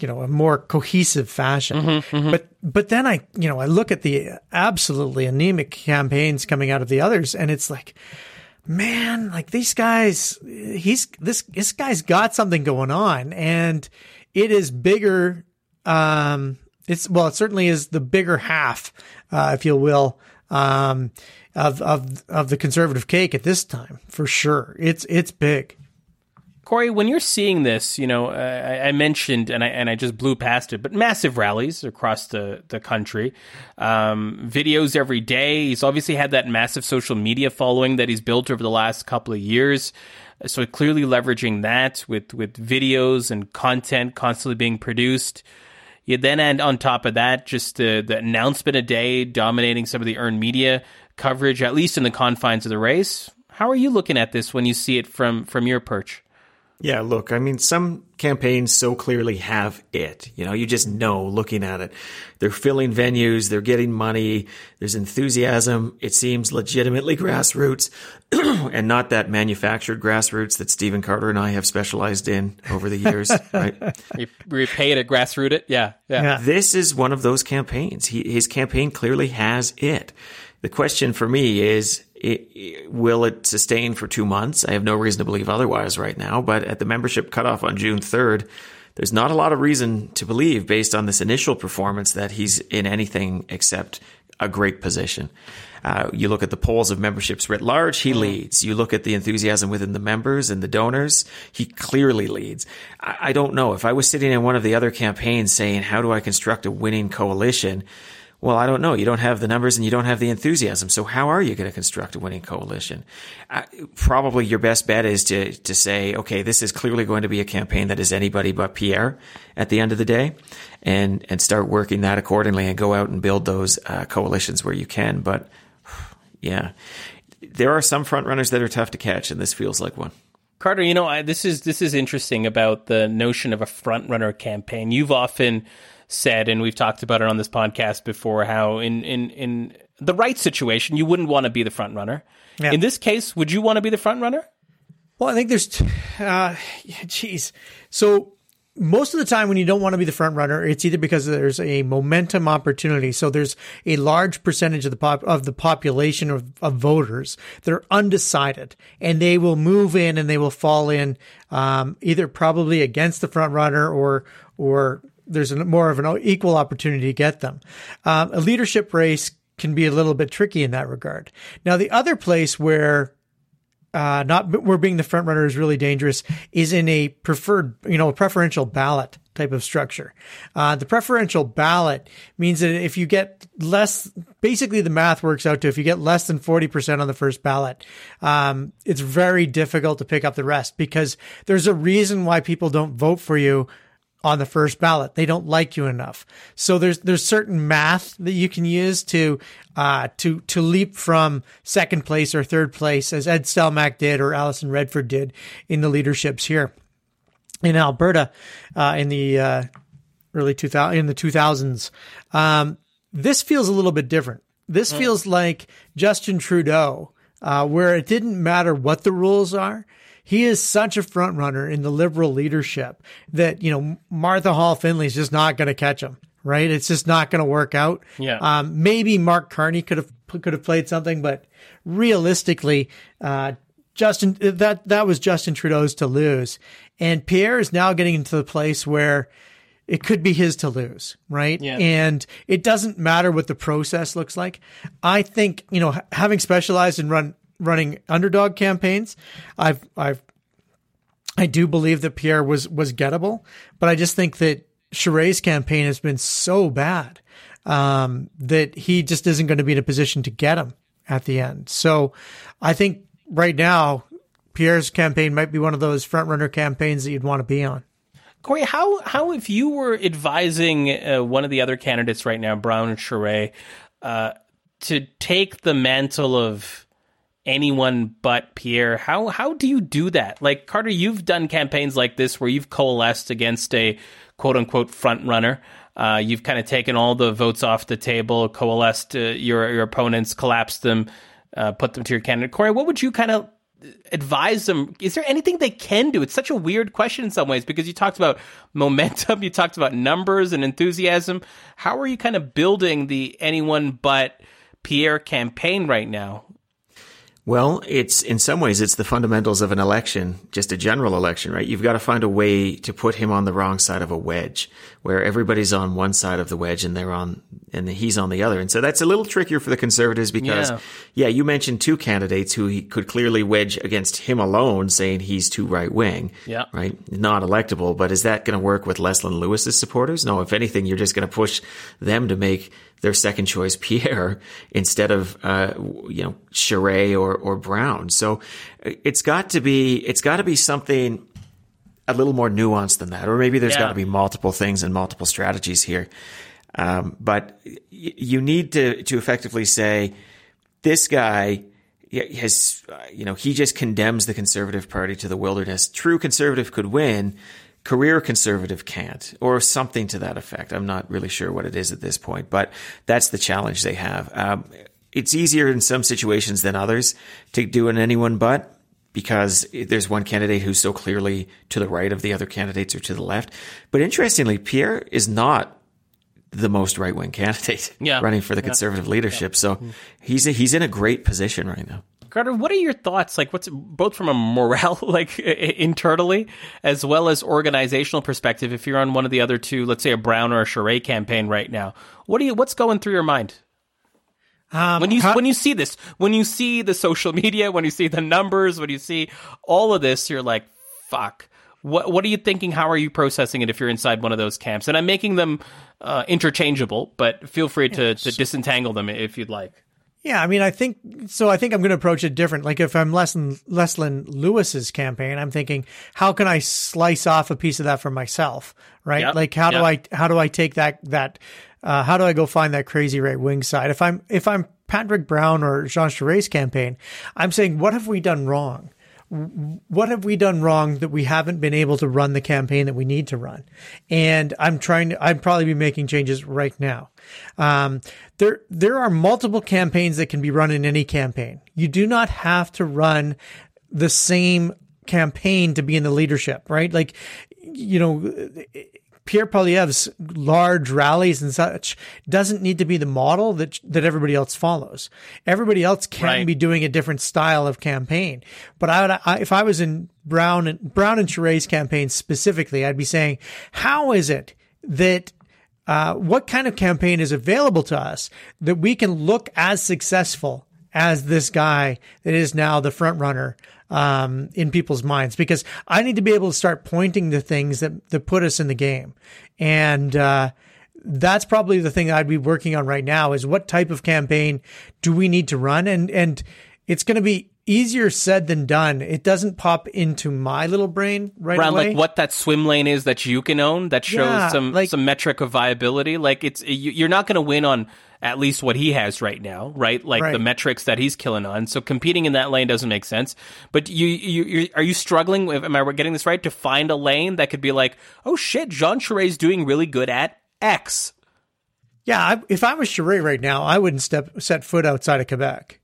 you know, a more cohesive fashion. Mm-hmm, mm-hmm. But but then I, you know, I look at the absolutely anemic campaigns coming out of the others, and it's like, man, like these guys, he's this this guy's got something going on, and it is bigger. Um, it's well, it certainly is the bigger half, uh, if you will, um, of of of the conservative cake at this time for sure. It's it's big. Corey, when you're seeing this, you know, uh, I, mentioned and I and I just blew past it, but massive rallies across the the country, um, videos every day. He's obviously had that massive social media following that he's built over the last couple of years. So clearly leveraging that with with videos and content constantly being produced. You then add on top of that, just the the announcement a day dominating some of the earned media coverage, at least in the confines of the race. How are you looking at this when you see it from from your perch? Yeah, look, I mean, some campaigns so clearly have it. You know, you just know looking at it. They're filling venues, they're getting money, there's enthusiasm. It seems legitimately grassroots [clears throat] and not that manufactured grassroots that Stephen Carter and I have specialized in over the years, [laughs] right? We, we pay to grassroot it. Yeah, yeah. yeah. This is one of those campaigns. He, his campaign clearly has it. The question for me is, it, it, will it sustain for two months? I have no reason to believe otherwise right now. But at the membership cutoff on June 3rd, there's not a lot of reason to believe, based on this initial performance, that he's in anything except a great position. Uh, you look at the polls of memberships writ large, he leads. You look at the enthusiasm within the members and the donors, he clearly leads. I, I don't know. If I was sitting in one of the other campaigns saying, how do I construct a winning coalition? Well, I don't know. You don't have the numbers and you don't have the enthusiasm. So how are you going to construct a winning coalition? Uh, probably your best bet is to, to say, okay, this is clearly going to be a campaign that is anybody but Pierre at the end of the day and, and start working that accordingly and go out and build those uh, coalitions where you can. But [sighs] yeah, there are some front runners that are tough to catch and this feels like one. Carter, you know, I, this is this is interesting about the notion of a front runner campaign. You've often said, and we've talked about it on this podcast before, how in in in the right situation, you wouldn't want to be the front runner. Yeah. In this case, would you want to be the front runner? Well, I think there's, uh, geez. So most of the time when you don't want to be the front runner, it's either because there's a momentum opportunity. So there's a large percentage of the pop, of the population of, of voters that are undecided and they will move in and they will fall in, um, either probably against the front runner or, or there's a, more of an equal opportunity to get them. Um, a leadership race can be a little bit tricky in that regard. Now, the other place where uh, not where being the front runner is really dangerous is in a preferred, you know, preferential ballot type of structure. Uh, the preferential ballot means that if you get less, basically the math works out to if you get less than 40% on the first ballot, um, it's very difficult to pick up the rest because there's a reason why people don't vote for you on the first ballot. They don't like you enough. So there's there's certain math that you can use to uh, to to leap from second place or third place, as Ed Stelmach did or Alison Redford did in the leaderships here in Alberta uh, in the uh, early 2000 in the 2000s. Um, this feels a little bit different. This mm. feels like Justin Trudeau, uh, where it didn't matter what the rules are he is such a front runner in the liberal leadership that, you know, Martha Hall Findlay is just not going to catch him. right? It's just not going to work out. Yeah. Um, maybe Mark Carney could have could have played something, but realistically, uh, Justin that that was Justin Trudeau's to lose, and Pierre is now getting into the place where it could be his to lose, right? Yeah. And it doesn't matter what the process looks like. I think you know, having specialized in run running underdog campaigns, I've I've I do believe that Pierre was was gettable, but I just think that Charest's campaign has been so bad um, that he just isn't going to be in a position to get him at the end. So I think right now Pierre's campaign might be one of those front runner campaigns that you'd want to be on. Corey, how how if you were advising uh, one of the other candidates right now, Brown and Charest, uh, to take the mantle of anyone but Pierre, how how do you do that? Like Carter, you've done campaigns like this where you've coalesced against a quote unquote front runner. Uh, you've kind of taken all the votes off the table, coalesced uh, your your opponents, collapsed them, uh, put them to your candidate. Corey, what would you kind of advise them? Is there anything they can do? It's such a weird question in some ways because you talked about momentum, [laughs] you talked about numbers and enthusiasm. How are you kind of building the anyone but Pierre campaign right now? Well, it's in some ways it's the fundamentals of an election, just a general election, right? You've got to find a way to put him on the wrong side of a wedge, where everybody's on one side of the wedge and they're on and he's on the other. And so that's a little trickier for the conservatives because Yeah. yeah, you mentioned two candidates who he could clearly wedge against him alone saying he's too right wing. Yeah. Right? Not electable, but is that going to work with Leslyn Lewis's supporters? No, if anything, you're just going to push them to make their second choice [laughs] Pierre instead of uh, you know Charest or or Brown. So uh, it's got to be it's got to be something a little more nuanced than that, or maybe there's Yeah. got to be multiple things and multiple strategies here. Um, but y- you need to to effectively say this guy has uh, you know he just condemns the conservative party to the wilderness. True conservative could win, career conservative can't, or something to that effect. I'm not really sure what it is at this point, but that's the challenge they have. Um, it's easier in some situations than others to do an anyone but because there's one candidate who's so clearly to the right of the other candidates or to the left. But interestingly, Pierre is not the most right wing [laughs] candidate Yeah. running for the conservative leadership. So he's a, he's in a great position right now. Carter, what are your thoughts? Like, what's both from a morale, [laughs] like internally, as well as organizational perspective? If you're on one of the other two, let's say a Brown or a Charest campaign right now, what do you? What's going through your mind Um, when you how- when you see this? When you see the social [laughs] media, when you see the numbers, when you see all of this, you're like, "Fuck." What What are you thinking? How are you processing it? If you're inside one of those camps, and I'm making them uh, interchangeable, but feel free to, to disentangle them if you'd like. Yeah, I mean, I think so. I think I'm going to approach it different. Like if I'm Leslyn, Leslyn Lewis's campaign, I'm thinking, how can I slice off a piece of that for myself? Right? Yep, Like how do. I how do I take that that uh, how do I go find that crazy right wing side? If I'm if I'm Patrick Brown or Jean Charest's campaign, I'm saying, what have we done wrong? what have we done wrong that we haven't been able to run the campaign that we need to run? And I'm trying to, I'd probably be making changes right now. Um, there, there are multiple campaigns that can be run in any campaign. You do not have to run the same campaign to be in the leadership, right? Like, you know, Pierre Poilievre's large rallies and such doesn't need to be the model that that everybody else follows. Everybody else can Right. be doing a different style of campaign. But I would, I, if I was in Brown and Brown and Charest's campaign specifically, I'd be saying, how is it that uh, what kind of campaign is available to us that we can look as successful as this guy that is now the front runner um, in people's minds? Because I need to be able to start pointing to things that that put us in the game, and uh, that's probably the thing I'd be working on right now is what type of campaign do we need to run, and and it's going to be easier said than done. It doesn't pop into my little brain right around away. like what that swim lane is that you can own that shows Yeah, some like- some metric of viability like it's you, you're not going to win on at least what he has right now right like Right. the metrics that he's killing on so competing in that lane doesn't make sense but you you are you struggling with am i getting this right to find a lane that could be like oh shit jean Charest's doing really good at x Yeah, I, if I was Charest right now, I wouldn't step set foot outside of Quebec.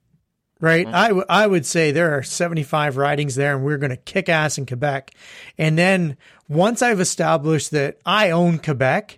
Right, I w- I would say there are 75 ridings there, and we're going to kick ass in Quebec. And then once I've established that I own Quebec,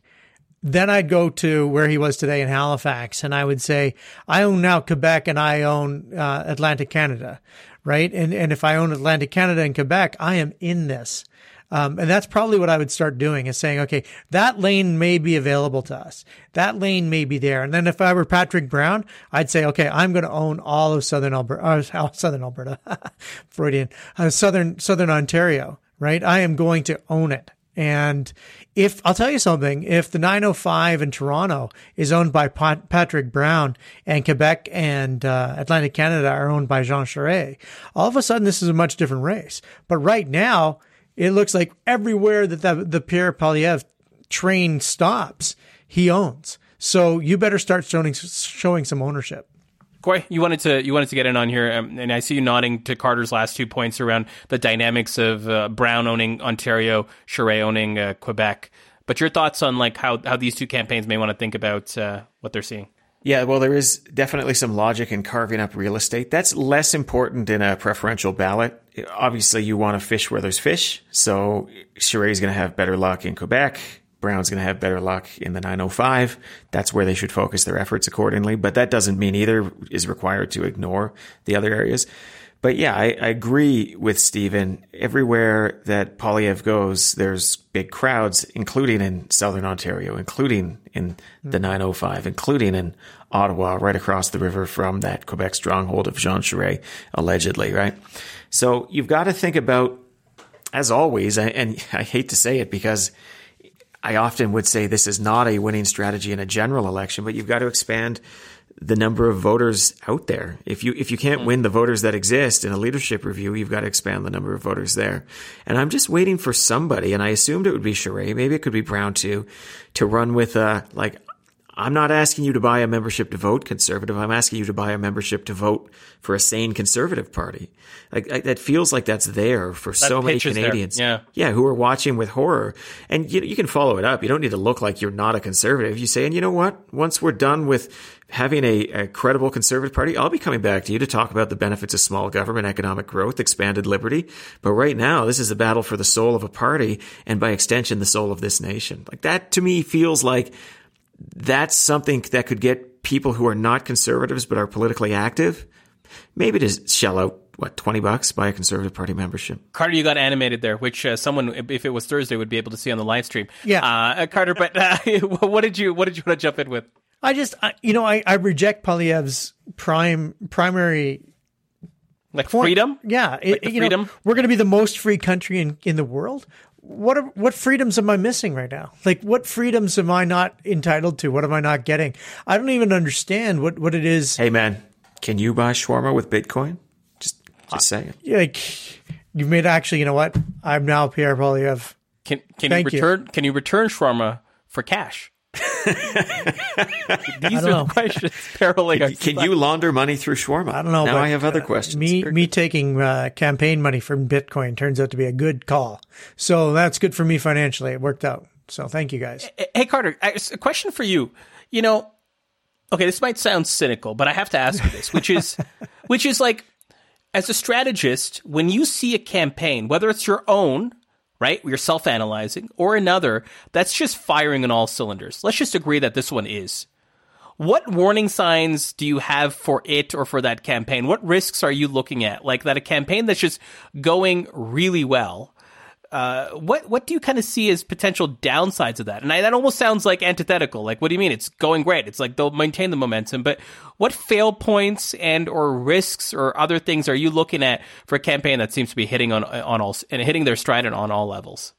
then I'd go to where he was today in Halifax, and I would say, I own now Quebec and I own uh, Atlantic Canada, right? And and if I own Atlantic Canada and Quebec, I am in this. Um, and that's probably what I would start doing is saying, okay, that lane may be available to us. That lane may be there. And then if I were Patrick Brown, I'd say, okay, I'm going to own all of Southern Alberta, uh, [laughs] Southern Alberta, [laughs] Freudian, uh, Southern, Southern Ontario, right? I am going to own it. And if I'll tell you something, if the 905 in Toronto is owned by Pat, Patrick Brown and Quebec and uh, Atlantic Canada are owned by Jean Charest, all of a sudden this is a much different race. But right now, it looks like everywhere that the, the Pierre Poilievre train stops, he owns. So you better start showing showing some ownership. Corey, you wanted to you wanted to get in on here, um, and I see you nodding to Carter's last two points around the dynamics of uh, Brown owning Ontario, Charest owning uh, Quebec. But your thoughts on like how how these two campaigns may want to think about uh, what they're seeing? Yeah, well, there is definitely some logic in carving up real estate. That's less important in a preferential ballot. Obviously, you want to fish where there's fish. So is going to have better luck in Quebec. Brown's going to have better luck in the 905. That's where they should focus their efforts accordingly. But that doesn't mean either is required to ignore the other areas. But yeah, I, I agree with Stephen. Everywhere that Poilievre goes, there's big crowds, including in Southern Ontario, including in the hmm. 905, including in Ottawa, right across the river from that Quebec stronghold of Jean Charest, allegedly, right? So you've got to think about, as always, and [laughs] I hate to say it because I often would say this is not a winning strategy in a general election, but you've got to expand the number of voters out there. If you if you can't hmm. win the voters that exist in a leadership review, you've got to expand the number of voters there. And I'm just waiting for somebody, and I assumed it would be Charest, maybe it could be Brown too, to run with a like. I'm not asking you to buy a membership to vote conservative. I'm asking you to buy a membership to vote for a sane conservative party. Like, like that feels like that's there for that so many Canadians. There. Yeah. Yeah. Who are watching with horror. And you, you can follow it up. You don't need to look like you're not a conservative. You say, and you know what? Once we're done with having a, a, credible conservative party, I'll be coming back to you to talk about the benefits of small government, economic growth, expanded liberty. But right now, this is a battle for the soul of a party and by extension, the soul of this nation. Like that to me feels like that's something that could get people who are not conservatives but are politically active maybe to shell out what 20 bucks buy a conservative party membership carter you got animated there which uh, someone if it was thursday would be able to see on the live stream yeah uh, carter but uh, [laughs] what did you what did you want to jump in with I just, I, you know, I, I reject Poilievre's prime primary like point. freedom. Yeah, like it, you freedom. Know, we're going to be the most free country in in the world. What are, what freedoms am I missing right now? Like, what freedoms am I not entitled to? What am I not getting? I don't even understand what what it is. Hey, man, can you buy shawarma with Bitcoin? Just just say it. Like, you've made actually. You know what? I'm now Pierre Poilievre. Can can Thank you return? You. Can you return shawarma for cash? [laughs] These are know. questions paralleling. Can you launder money through shawarma? I don't know. Now I have other uh, questions. Me, me taking uh, campaign money from Bitcoin turns out to be a good call. So that's good for me financially. It worked out. So thank you guys. Hey Carter, a question for you. You know, okay, this might sound cynical, but I have to ask you this, which is, [laughs] which is like, as a strategist, when you see a campaign, whether it's your own right? You're self analyzing, or another that's just firing on all cylinders. Let's just agree that this one is. What warning signs do you have for it or for that campaign? What risks are you looking at? Like that a campaign that's just going really well uh, what what do you kind of see as potential downsides of that? And I, that almost sounds like antithetical. Like, what do you mean? It's going great. It's like they'll maintain the momentum, but what fail points and or risks or other things are you looking at for a campaign that seems to be hitting on on all and hitting their stride on all levels?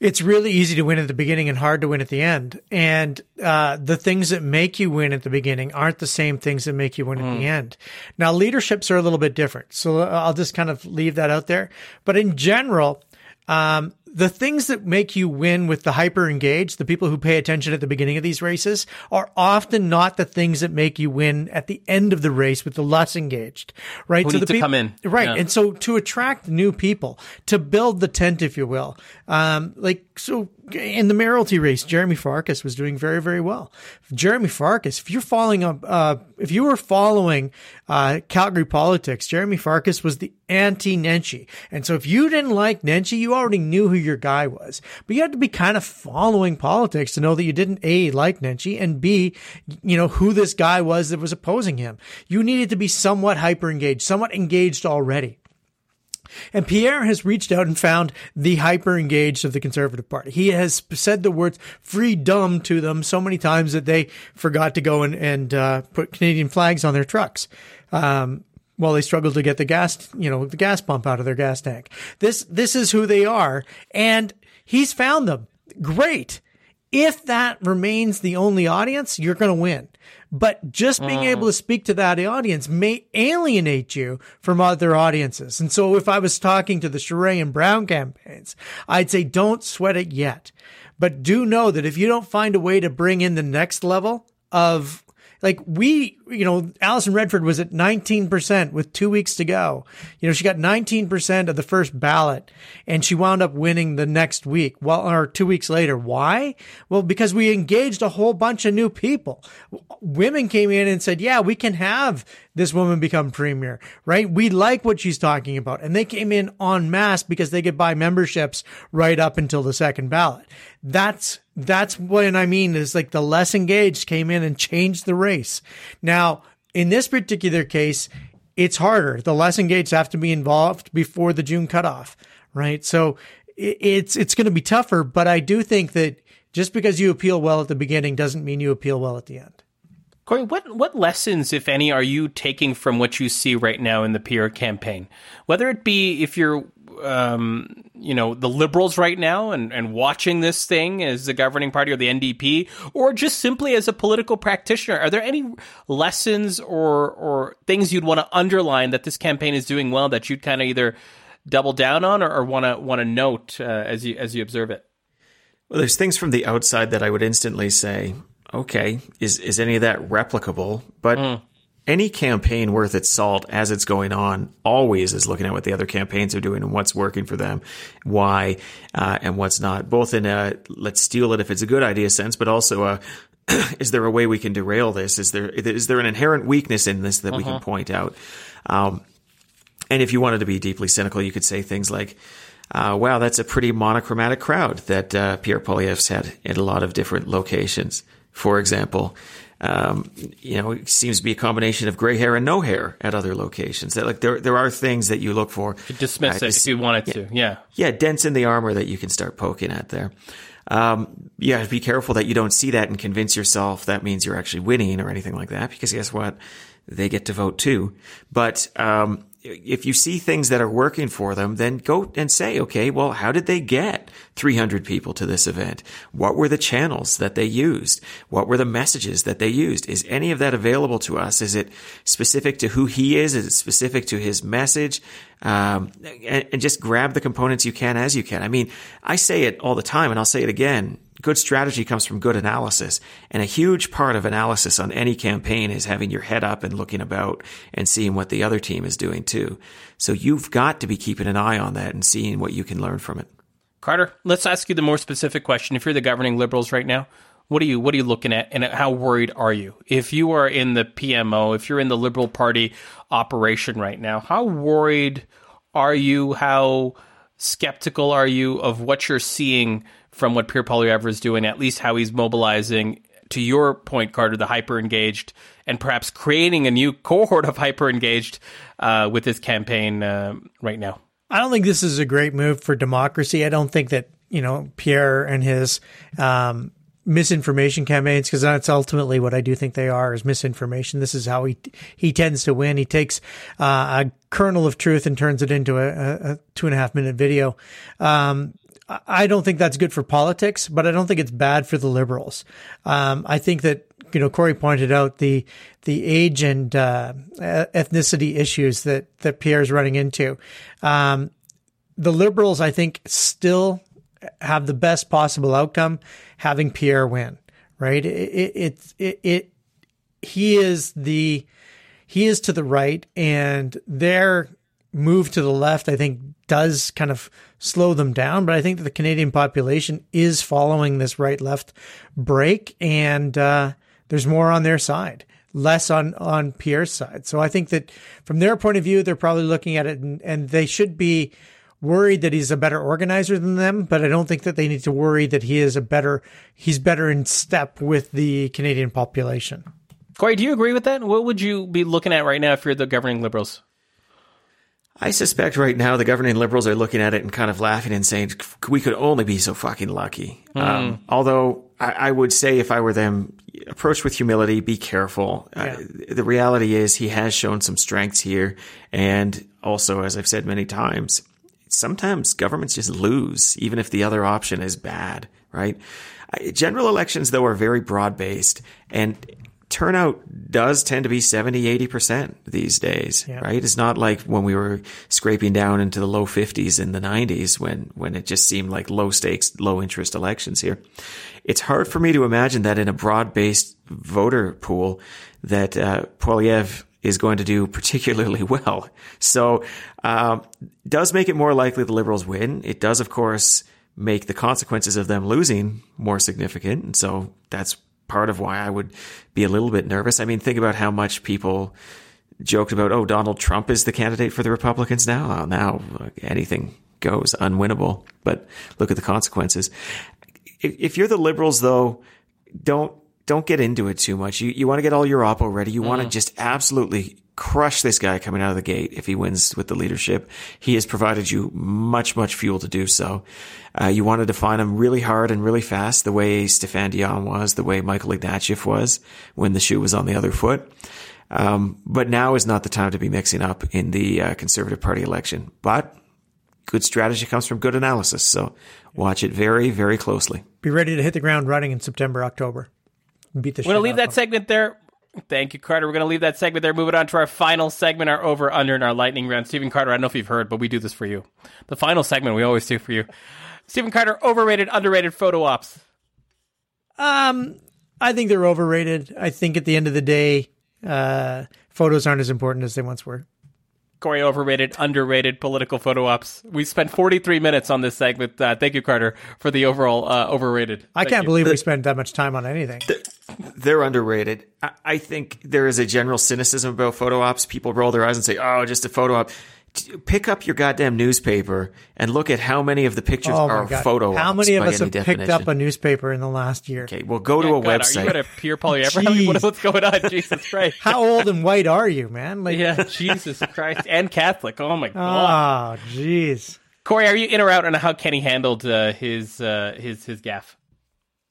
It's really easy to win at the beginning and hard to win at the end. And uh, the things that make you win at the beginning aren't the same things that make you win mm. at the mm. end. Now, leaderships are a little bit different. So I'll just kind of leave that out there. But in general, um, the things that make you win with the hyper engaged, the people who pay attention at the beginning of these races, are often not the things that make you win at the end of the race with the less engaged, right? Who so the people come in, right? Yeah. And so to attract new people, to build the tent, if you will, um, like so in the mayoralty race, Jeromy Farkas was doing very, very well. Jeromy Farkas, if you're following up, uh, if you were following uh, Calgary politics, Jeromy Farkas was the anti Nenshi, and so if you didn't like Nenshi, you already knew who your guy was. But you had to be kind of following politics to know that you didn't A, like Nenshi, and B, you know, who this guy was that was opposing him. You needed to be somewhat hyper engaged, somewhat engaged already. And Pierre has reached out and found the hyper engaged of the Conservative Party. He has said the words freedom to them so many times that they forgot to go and, and uh, put Canadian flags on their trucks. Um, while they struggle to get the gas, you know, the gas pump out of their gas tank. This, this is who they are. And he's found them. Great. If that remains the only audience, you're going to win. But just being mm. able to speak to that audience may alienate you from other audiences. And so if I was talking to the Charest and Brown campaigns, I'd say don't sweat it yet. But do know that if you don't find a way to bring in the next level of like we, you know, Alison Redford was at 19% with two weeks to go. You know, she got 19% of the first ballot and she wound up winning the next week. Well, or two weeks later. Why? Well, because we engaged a whole bunch of new people. Women came in and said, yeah, we can have this woman become premier, right? We like what she's talking about. And they came in en masse because they could buy memberships right up until the second ballot. That's, that's what I mean is like the less engaged came in and changed the race. Now, in this particular case, it's harder. The less engaged have to be involved before the June cutoff, right? So it's, it's going to be tougher, but I do think that just because you appeal well at the beginning doesn't mean you appeal well at the end. Corey, what what lessons, if any, are you taking from what you see right now in the Pierre campaign? Whether it be if you're, um, you know, the Liberals right now and, and watching this thing as the governing party or the NDP, or just simply as a political practitioner, are there any lessons or or things you'd want to underline that this campaign is doing well that you'd kind of either double down on or want to want to note uh, as you as you observe it? Well, there's things from the outside that I would instantly say okay, is is any of that replicable? But mm. Any campaign worth its salt as it's going on always is looking at what the other campaigns are doing and what's working for them, why, uh, and what's not. Both in a let's steal it if it's a good idea sense, but also a [clears throat] is there a way we can derail this? Is there is there an inherent weakness in this that uh-huh. we can uh-huh. point out? Um, and if you wanted to be deeply cynical, you could say things like, uh, "Wow, that's a pretty monochromatic crowd that uh, Pierre Poilievre's had in a lot of different locations." for example. Um, you know, it seems to be a combination of gray hair and no hair at other locations. That like there there are things that you look for. You dismiss uh, it if you wanted yeah, to. Yeah. Yeah, dents in the armor that you can start poking at there. Um, you have to be careful that you don't see that and convince yourself that means you're actually winning or anything like that, because guess what? They get to vote too. But, um, if you see things that are working for them, then go and say, okay, well, how did they get 300 people to this event? What were the channels that they used? What were the messages that they used? Is any of that available to us? Is it specific to who he is? Is it specific to his message? Um, and, and just grab the components you can as you can. I mean, I say it all the time and I'll say it again good strategy comes from good analysis. And a huge part of analysis on any campaign is having your head up and looking about and seeing what the other team is doing too. So you've got to be keeping an eye on that and seeing what you can learn from it. Carter, let's ask you the more specific question. If you're the governing liberals right now, what are you what are you looking at and how worried are you? If you are in the PMO, if you're in the Liberal Party operation right now, how worried are you? How skeptical are you of what you're seeing from what Pierre Poilievre is doing, at least how he's mobilizing, to your point, Carter, the hyper engaged, and perhaps creating a new cohort of hyper engaged uh, with this campaign uh, right now? I don't think this is a great move for democracy. I don't think that, you know, Pierre and his um, misinformation campaigns because that's ultimately what I do think they are is misinformation. This is how he he tends to win. He takes uh, a kernel of truth and turns it into a, a two and a half minute video. Um, I don't think that's good for politics, but I don't think it's bad for the liberals. Um, I think that you know Corey pointed out the the age and uh, ethnicity issues that that Pierre's running into. Um, the liberals, I think, still have the best possible outcome having Pierre win. Right? It it it, it he is the he is to the right, and their move to the left, I think, does kind of slow them down. But I think that the Canadian population is following this right left break, and uh, there's more on their side, less on on Pierre's side. So I think that from their point of view, they're probably looking at it, and, and they should be worried that he's a better organizer than them, but I don't think that they need to worry that he is a better he's better in step with the Canadian population. Corey, do you agree with that? What would you be looking at right now if you're the governing Liberals? I suspect right now the governing Liberals are looking at it and kind of laughing and saying, we could only be so fucking lucky. Mm. Um, although I, I, would say if I were them, approach with humility, be careful. Uh, yeah. Uh, the reality is he has shown some strengths here. And also, as I've said many times, sometimes governments just lose, even if the other option is bad, right? General elections, though, are very broad based. And turnout does tend to be 70, 80% these days, yeah. right? It's not like when we were scraping down into the low 50s in the 90s when, when it just seemed like low stakes, low interest elections here. It's hard for me to imagine that in a broad based voter pool that, uh, Poilievre is going to do particularly [laughs] well. So, um, does make it more likely the liberals win. It does, of course, make the consequences of them losing more significant. And so that's part of why I would be a little bit nervous. I mean, think about how much people joked about, oh, Donald Trump is the candidate for the Republicans now. now anything goes, unwinnable. But look at the consequences. If you're the liberals, though, don't don't get into it too much. You you want to get all your oppo ready. You mm. want to just absolutely crush this guy coming out of the gate if he wins with the leadership. He has provided you much, much fuel to do so. Uh, you want to define him really hard and really fast, the way Stéphane Dion was, the way Michael Ignatieff was when the shoe was on the other foot. Um, but now is not the time to be mixing up in the uh, Conservative Party election. But good strategy comes from good analysis. So watch it very, very closely. Be ready to hit the ground running in September, October. Beat the We're going to leave that them. segment there. Thank you, Carter. We're going to leave that segment there. Moving on to our final segment, our over under and our lightning round. Stephen Carter, I don't know if you've heard, but we do this for you. The final segment we always do for you. Stephen Carter, overrated, underrated photo ops. Um, I think they're overrated. I think at the end of the day, uh, photos aren't as important as they once were. Corey, overrated, underrated political photo ops. We spent 43 minutes on this segment. Uh, thank you, Carter, for the overall uh, overrated. I thank can't you. believe we spent that much time on anything. They're underrated. I think there is a general cynicism about photo ops. People roll their eyes and say, "Oh, just a photo op." pick up your goddamn newspaper and look at how many of the pictures oh are God. photo. Ops. How many of us have definition. picked up a newspaper in the last year? Okay, well, go to a God, website. Are you at a pure polyamorous? what's going on? [laughs] Jesus Christ! how old and white are you, man? Like, yeah, Jesus Christ, and Catholic. Oh my God! Oh, jeez. Corey, are you in or out on how Kenney handled uh, his uh, his his gaffe?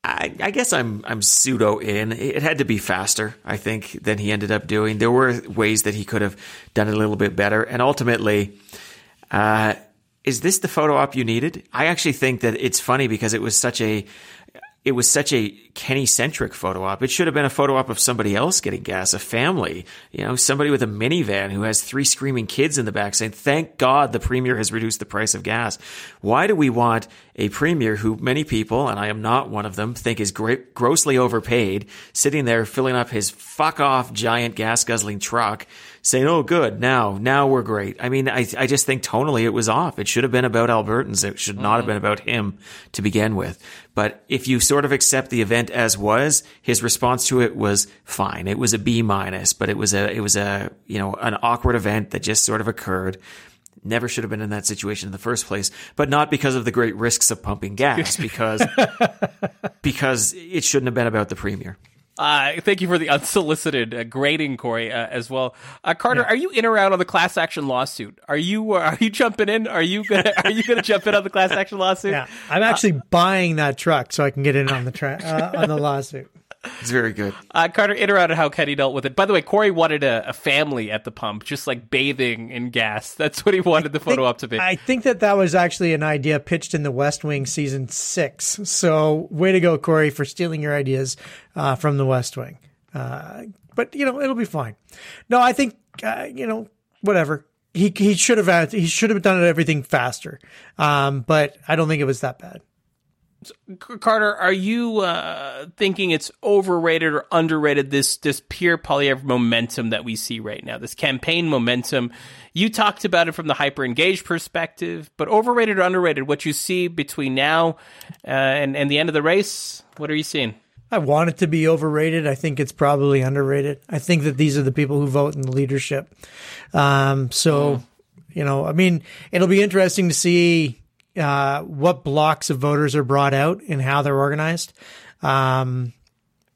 I, I, guess I'm I'm pseudo in. It had to be faster, I think, than he ended up doing. There were ways that he could have done it a little bit better, and ultimately, uh, is this the photo op you needed? I actually think that it's funny because it was such a it was such a Kenney centric photo op. It should have been a photo op of somebody else getting gas, a family, you know, somebody with a minivan who has three screaming kids in the back saying, thank God the premier has reduced the price of gas. Why do we want a premier who many people, and I am not one of them, think is great, grossly overpaid, sitting there filling up his fuck off giant gas guzzling truck saying, "Oh, good, now, now we're great." I mean, I, I just think tonally it was off. It should have been about Albertans. It should not mm-hmm. have been about him to begin with. But if you sort of accept the event as was, his response to it was fine. It was a B minus, but it was a, it was a, you know, an awkward event that just sort of occurred never should have been in that situation in the first place, but not because of the great risks of pumping gas, [laughs] because because it shouldn't have been about the premier. Uh, thank you for the unsolicited uh, grading, Corey, uh, as well. Uh, Carter, yeah. are you in or out on the class action lawsuit? Are you uh, are you jumping in? Are you gonna are you gonna jump in on the class action lawsuit? [laughs] Yeah, I'm actually buying that truck so I can get in on the tra- uh, on the lawsuit. It's very good. Uh, Carter, in or out of how Kenney dealt with it. By the way, Corey wanted a, a, family at the pump, just like bathing in gas. That's what he wanted the photo think, to be. I think that that was actually an idea pitched in the West Wing season six. So, way to go, Corey, for stealing your ideas uh, from the West Wing. Uh, but you know, it'll be fine. No, I think uh, you know, whatever. He he should have had, he should have done everything faster. Um, but I don't think it was that bad. Carter, are you uh, thinking it's overrated or underrated? This this Pierre Poilievre momentum that we see right now, this campaign momentum. You talked about it from the hyper engaged perspective, but overrated or underrated? What you see between now uh, and and the end of the race? What are you seeing? I want it to be overrated. I think it's probably underrated. I think that these are the people who vote in the leadership. Um, so. Mm You know, I mean, it'll be interesting to see uh, what blocks of voters are brought out and how they're organized. Um,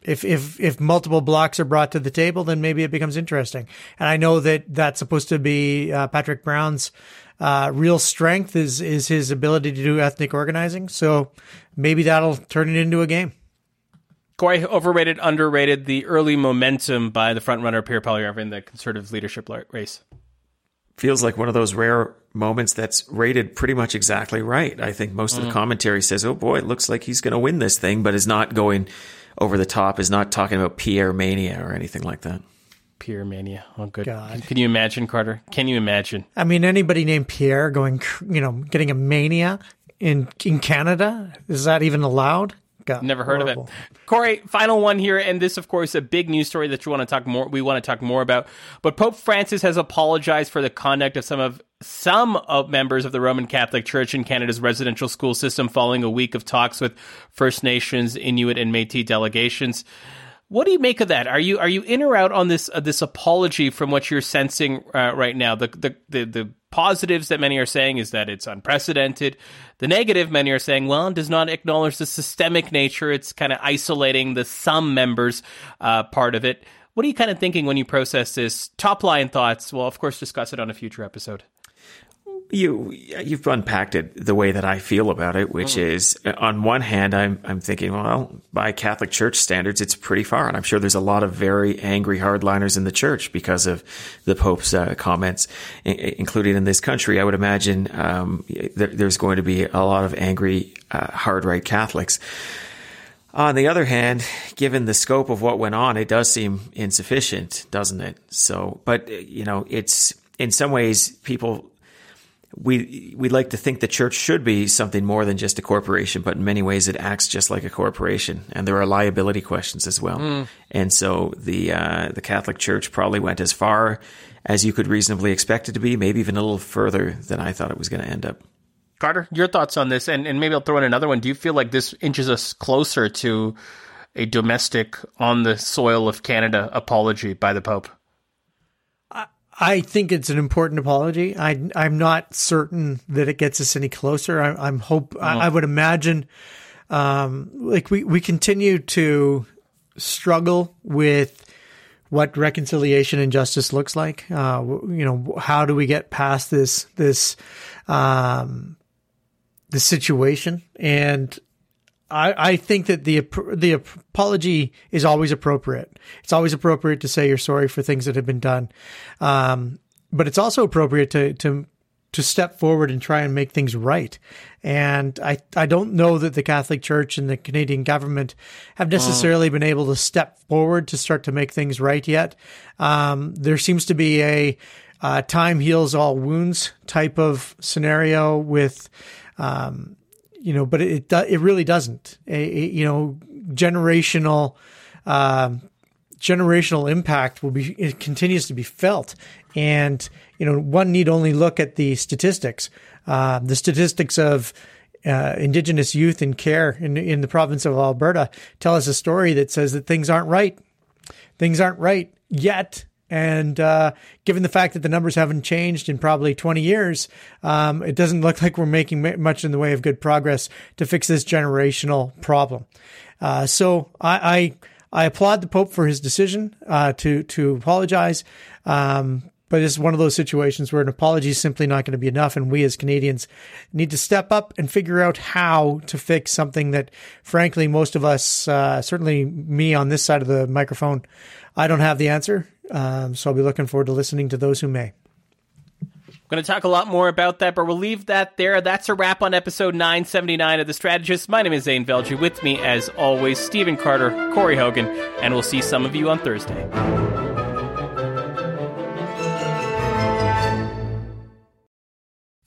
if if if multiple blocks are brought to the table, then maybe it becomes interesting. And I know that that's supposed to be uh, Patrick Brown's uh, real strength is is his ability to do ethnic organizing. So maybe that'll turn it into a game. Corey, overrated, underrated, the early momentum by the frontrunner Pierre Poilievre in the conservative leadership race. Feels like one of those rare moments that's rated pretty much exactly right. I think most mm. of the mm. commentary says, "Oh boy, it looks like he's going to win this thing," but is not going over the top. Is not talking about Pierre mania or anything like that. Pierre mania. Oh, good. God. Can you imagine, Carter? Can you imagine? I mean, anybody named Pierre going, you know, getting a mania in in Canada is that even allowed? Never heard horrible. of it. Corey, final one here, and this, of course, a big news story that you want to talk more. We want to talk more about. But Pope Francis has apologized for the conduct of some of some of members of the Roman Catholic Church in Canada's residential school system, following a week of talks with First Nations, Inuit, and Métis delegations. What do you make of that? Are you are you in or out on this uh, this apology from what you're sensing uh, right now? The, the the the positives that many are saying is that it's unprecedented. The negative many are saying, well, it does not acknowledge the systemic nature. It's kind of isolating the some members uh, part of it. What are you kind of thinking when you process this? Top line thoughts. Well, of course, discuss it on a future episode you you've unpacked it the way that I feel about it, which mm. is on one hand, I'm I'm thinking, well, by Catholic Church standards, it's pretty far, and I'm sure there's a lot of very angry hardliners in the church because of the Pope's uh, comments, I- including in this country. I would imagine um, there, there's going to be a lot of angry uh, hard right Catholics. On the other hand, given the scope of what went on, it does seem insufficient, doesn't it? So, but you know, it's in some ways people we we like to think the church should be something more than just a corporation, but in many ways it acts just like a corporation, and there are liability questions as well. Mm. And so the uh, the Catholic Church probably went as far as you could reasonably expect it to be, maybe even a little further than I thought it was going to end up. Carter, your thoughts on this, and and maybe I'll throw in another one. Do you feel like this inches us closer to a domestic on the soil of Canada apology by the Pope? I think it's an important apology. I, I'm not certain that it gets us any closer. I, am hope. I, I, would imagine, um, like we we continue to struggle with what reconciliation and justice looks like. Uh, you know, how do we get past this this um, this situation? And I, I think that the the apology is always appropriate. It's always appropriate to say you're sorry for things that have been done, um, but it's also appropriate to to to step forward and try and make things right. And I I don't know that the Catholic Church and the Canadian government have necessarily been able to step forward to start to make things right yet. Um, there seems to be a uh, time heals all wounds type of scenario with. Um, you know, but it it really doesn't. A, you know, generational um, generational impact will be it continues to be felt, and you know, one need only look at the statistics. Uh, the statistics of uh, Indigenous youth in care in in the province of Alberta tell us a story that says that things aren't right. Things aren't right yet and uh, given the fact that the numbers haven't changed in probably 20 years, um, it doesn't look like we're making much in the way of good progress to fix this generational problem. Uh, so I, I, I applaud the Pope for his decision uh, to to apologize. Um, but it's one of those situations where an apology is simply not going to be enough. And we as Canadians need to step up and figure out how to fix something that, frankly, most of us, uh, certainly me on this side of the microphone, I don't have the answer. Um, so I'll be looking forward to listening to those who may. I'm Going to talk a lot more about that, but we'll leave that there. That's a wrap on episode 979 of The Strategist. My name is Zain Velji. With me, as always, Stephen Carter, Corey Hogan, and we'll see some of you on Thursday.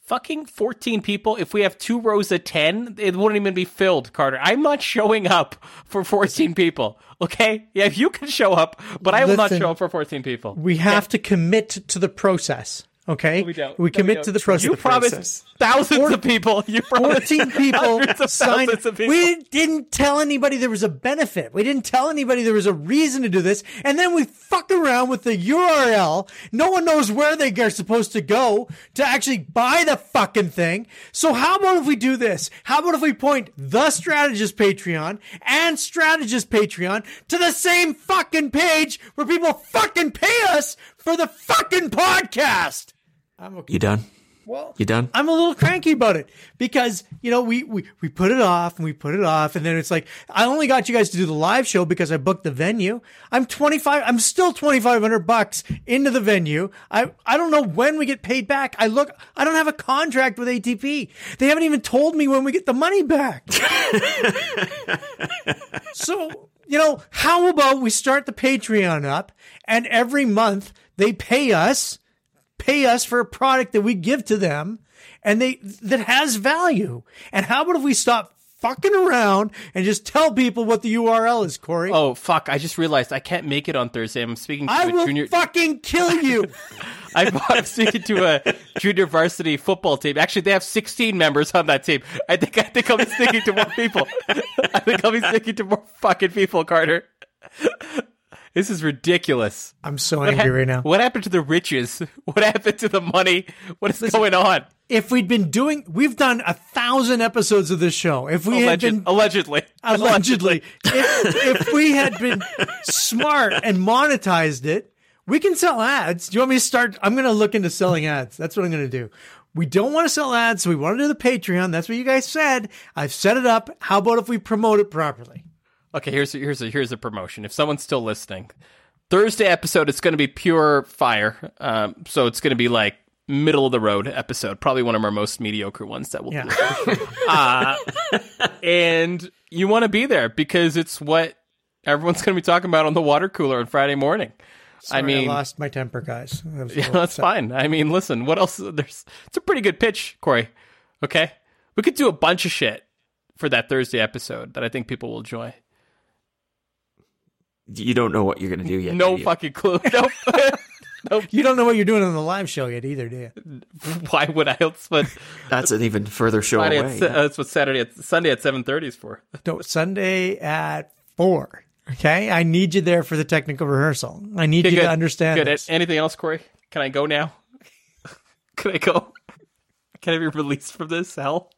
Fucking 14 people. If we have two rows of 10, it wouldn't even be filled, Carter. I'm not showing up for 14 people. Okay? Yeah, you can show up, but I will Listen, not show up for 14 people. We have to commit to the process. Okay, we don't. we No, commit don't. to the process. You promised process. thousands of people. You promised 14 people of [laughs] signed. of people. We didn't tell anybody there was a benefit. We didn't tell anybody there was a reason to do this. And then we fuck around with the URL. No one knows where they are supposed to go to actually buy the fucking thing. So how about if we do this? How about if we point the strategist Patreon and strategist Patreon to the same fucking page where people fucking pay us for the fucking podcast? I'm okay. You done? Well, You done? I'm a little cranky about it because, you know, we, we, we put it off and we put it off. And then it's like, I only got you guys to do the live show because I booked the venue. I'm 25, I'm still 2,500 bucks into the venue. I, I don't know when we get paid back. I look, I don't have a contract with ATP. They haven't even told me when we get the money back. [laughs] so, you know, how about we start the Patreon up and every month they pay us pay us for a product that we give to them and they that has value. And how about if we stop fucking around and just tell people what the URL is, Corey? Oh fuck! I just realized I can't make it on Thursday. I'm speaking to I a will junior. fucking kill you. [laughs] I, I'm speaking to a junior varsity football team. Actually, they have 16 members on that team. I think I think I'll be speaking to more people. [laughs] I think I'll be speaking to more fucking people, Carter. This is ridiculous. I'm so What angry hap- right now. What happened to the riches? [laughs] What happened to the money? What is going on? If we'd been doing, we've done a thousand episodes of this show. If we had been allegedly. allegedly, if, if we had been smart and monetized it, we can sell ads. Do you want me to start? I'm going to look into selling ads. That's what I'm going to do. We don't want to sell ads, so we want to do the Patreon. That's what you guys said. I've set it up. How about if we promote it properly? Okay, here's a, here's a, here's a promotion. If someone's still listening, Thursday episode it's going to be pure fire. Um, so it's going to be like middle of the road episode, probably one of our most mediocre ones that we'll Yeah. do. Uh, and you want to be there because it's what everyone's going to be talking about on the water cooler on Friday morning. I mean, I lost my temper, guys. Yeah, [laughs] that's upset. fine. I mean, listen, what else? There's it's a pretty good pitch, Corey. Okay, we could do a bunch of shit for that Thursday episode that I think people will enjoy. You don't know what you're going to do yet. No do you? fucking clue. [laughs] [laughs] Nope. You don't know what you're doing on the live show yet either, do you? [laughs] Why would I? That's what That's an even further show Friday. away. At, se- uh, that's what Saturday. At, Sunday at seven thirty is for. No, Sunday at four. Okay, I need you there for the technical rehearsal. I need you Good. to understand Good. this. Anything else, Corey? Can I go now? Can I go? Can I be released from this hell?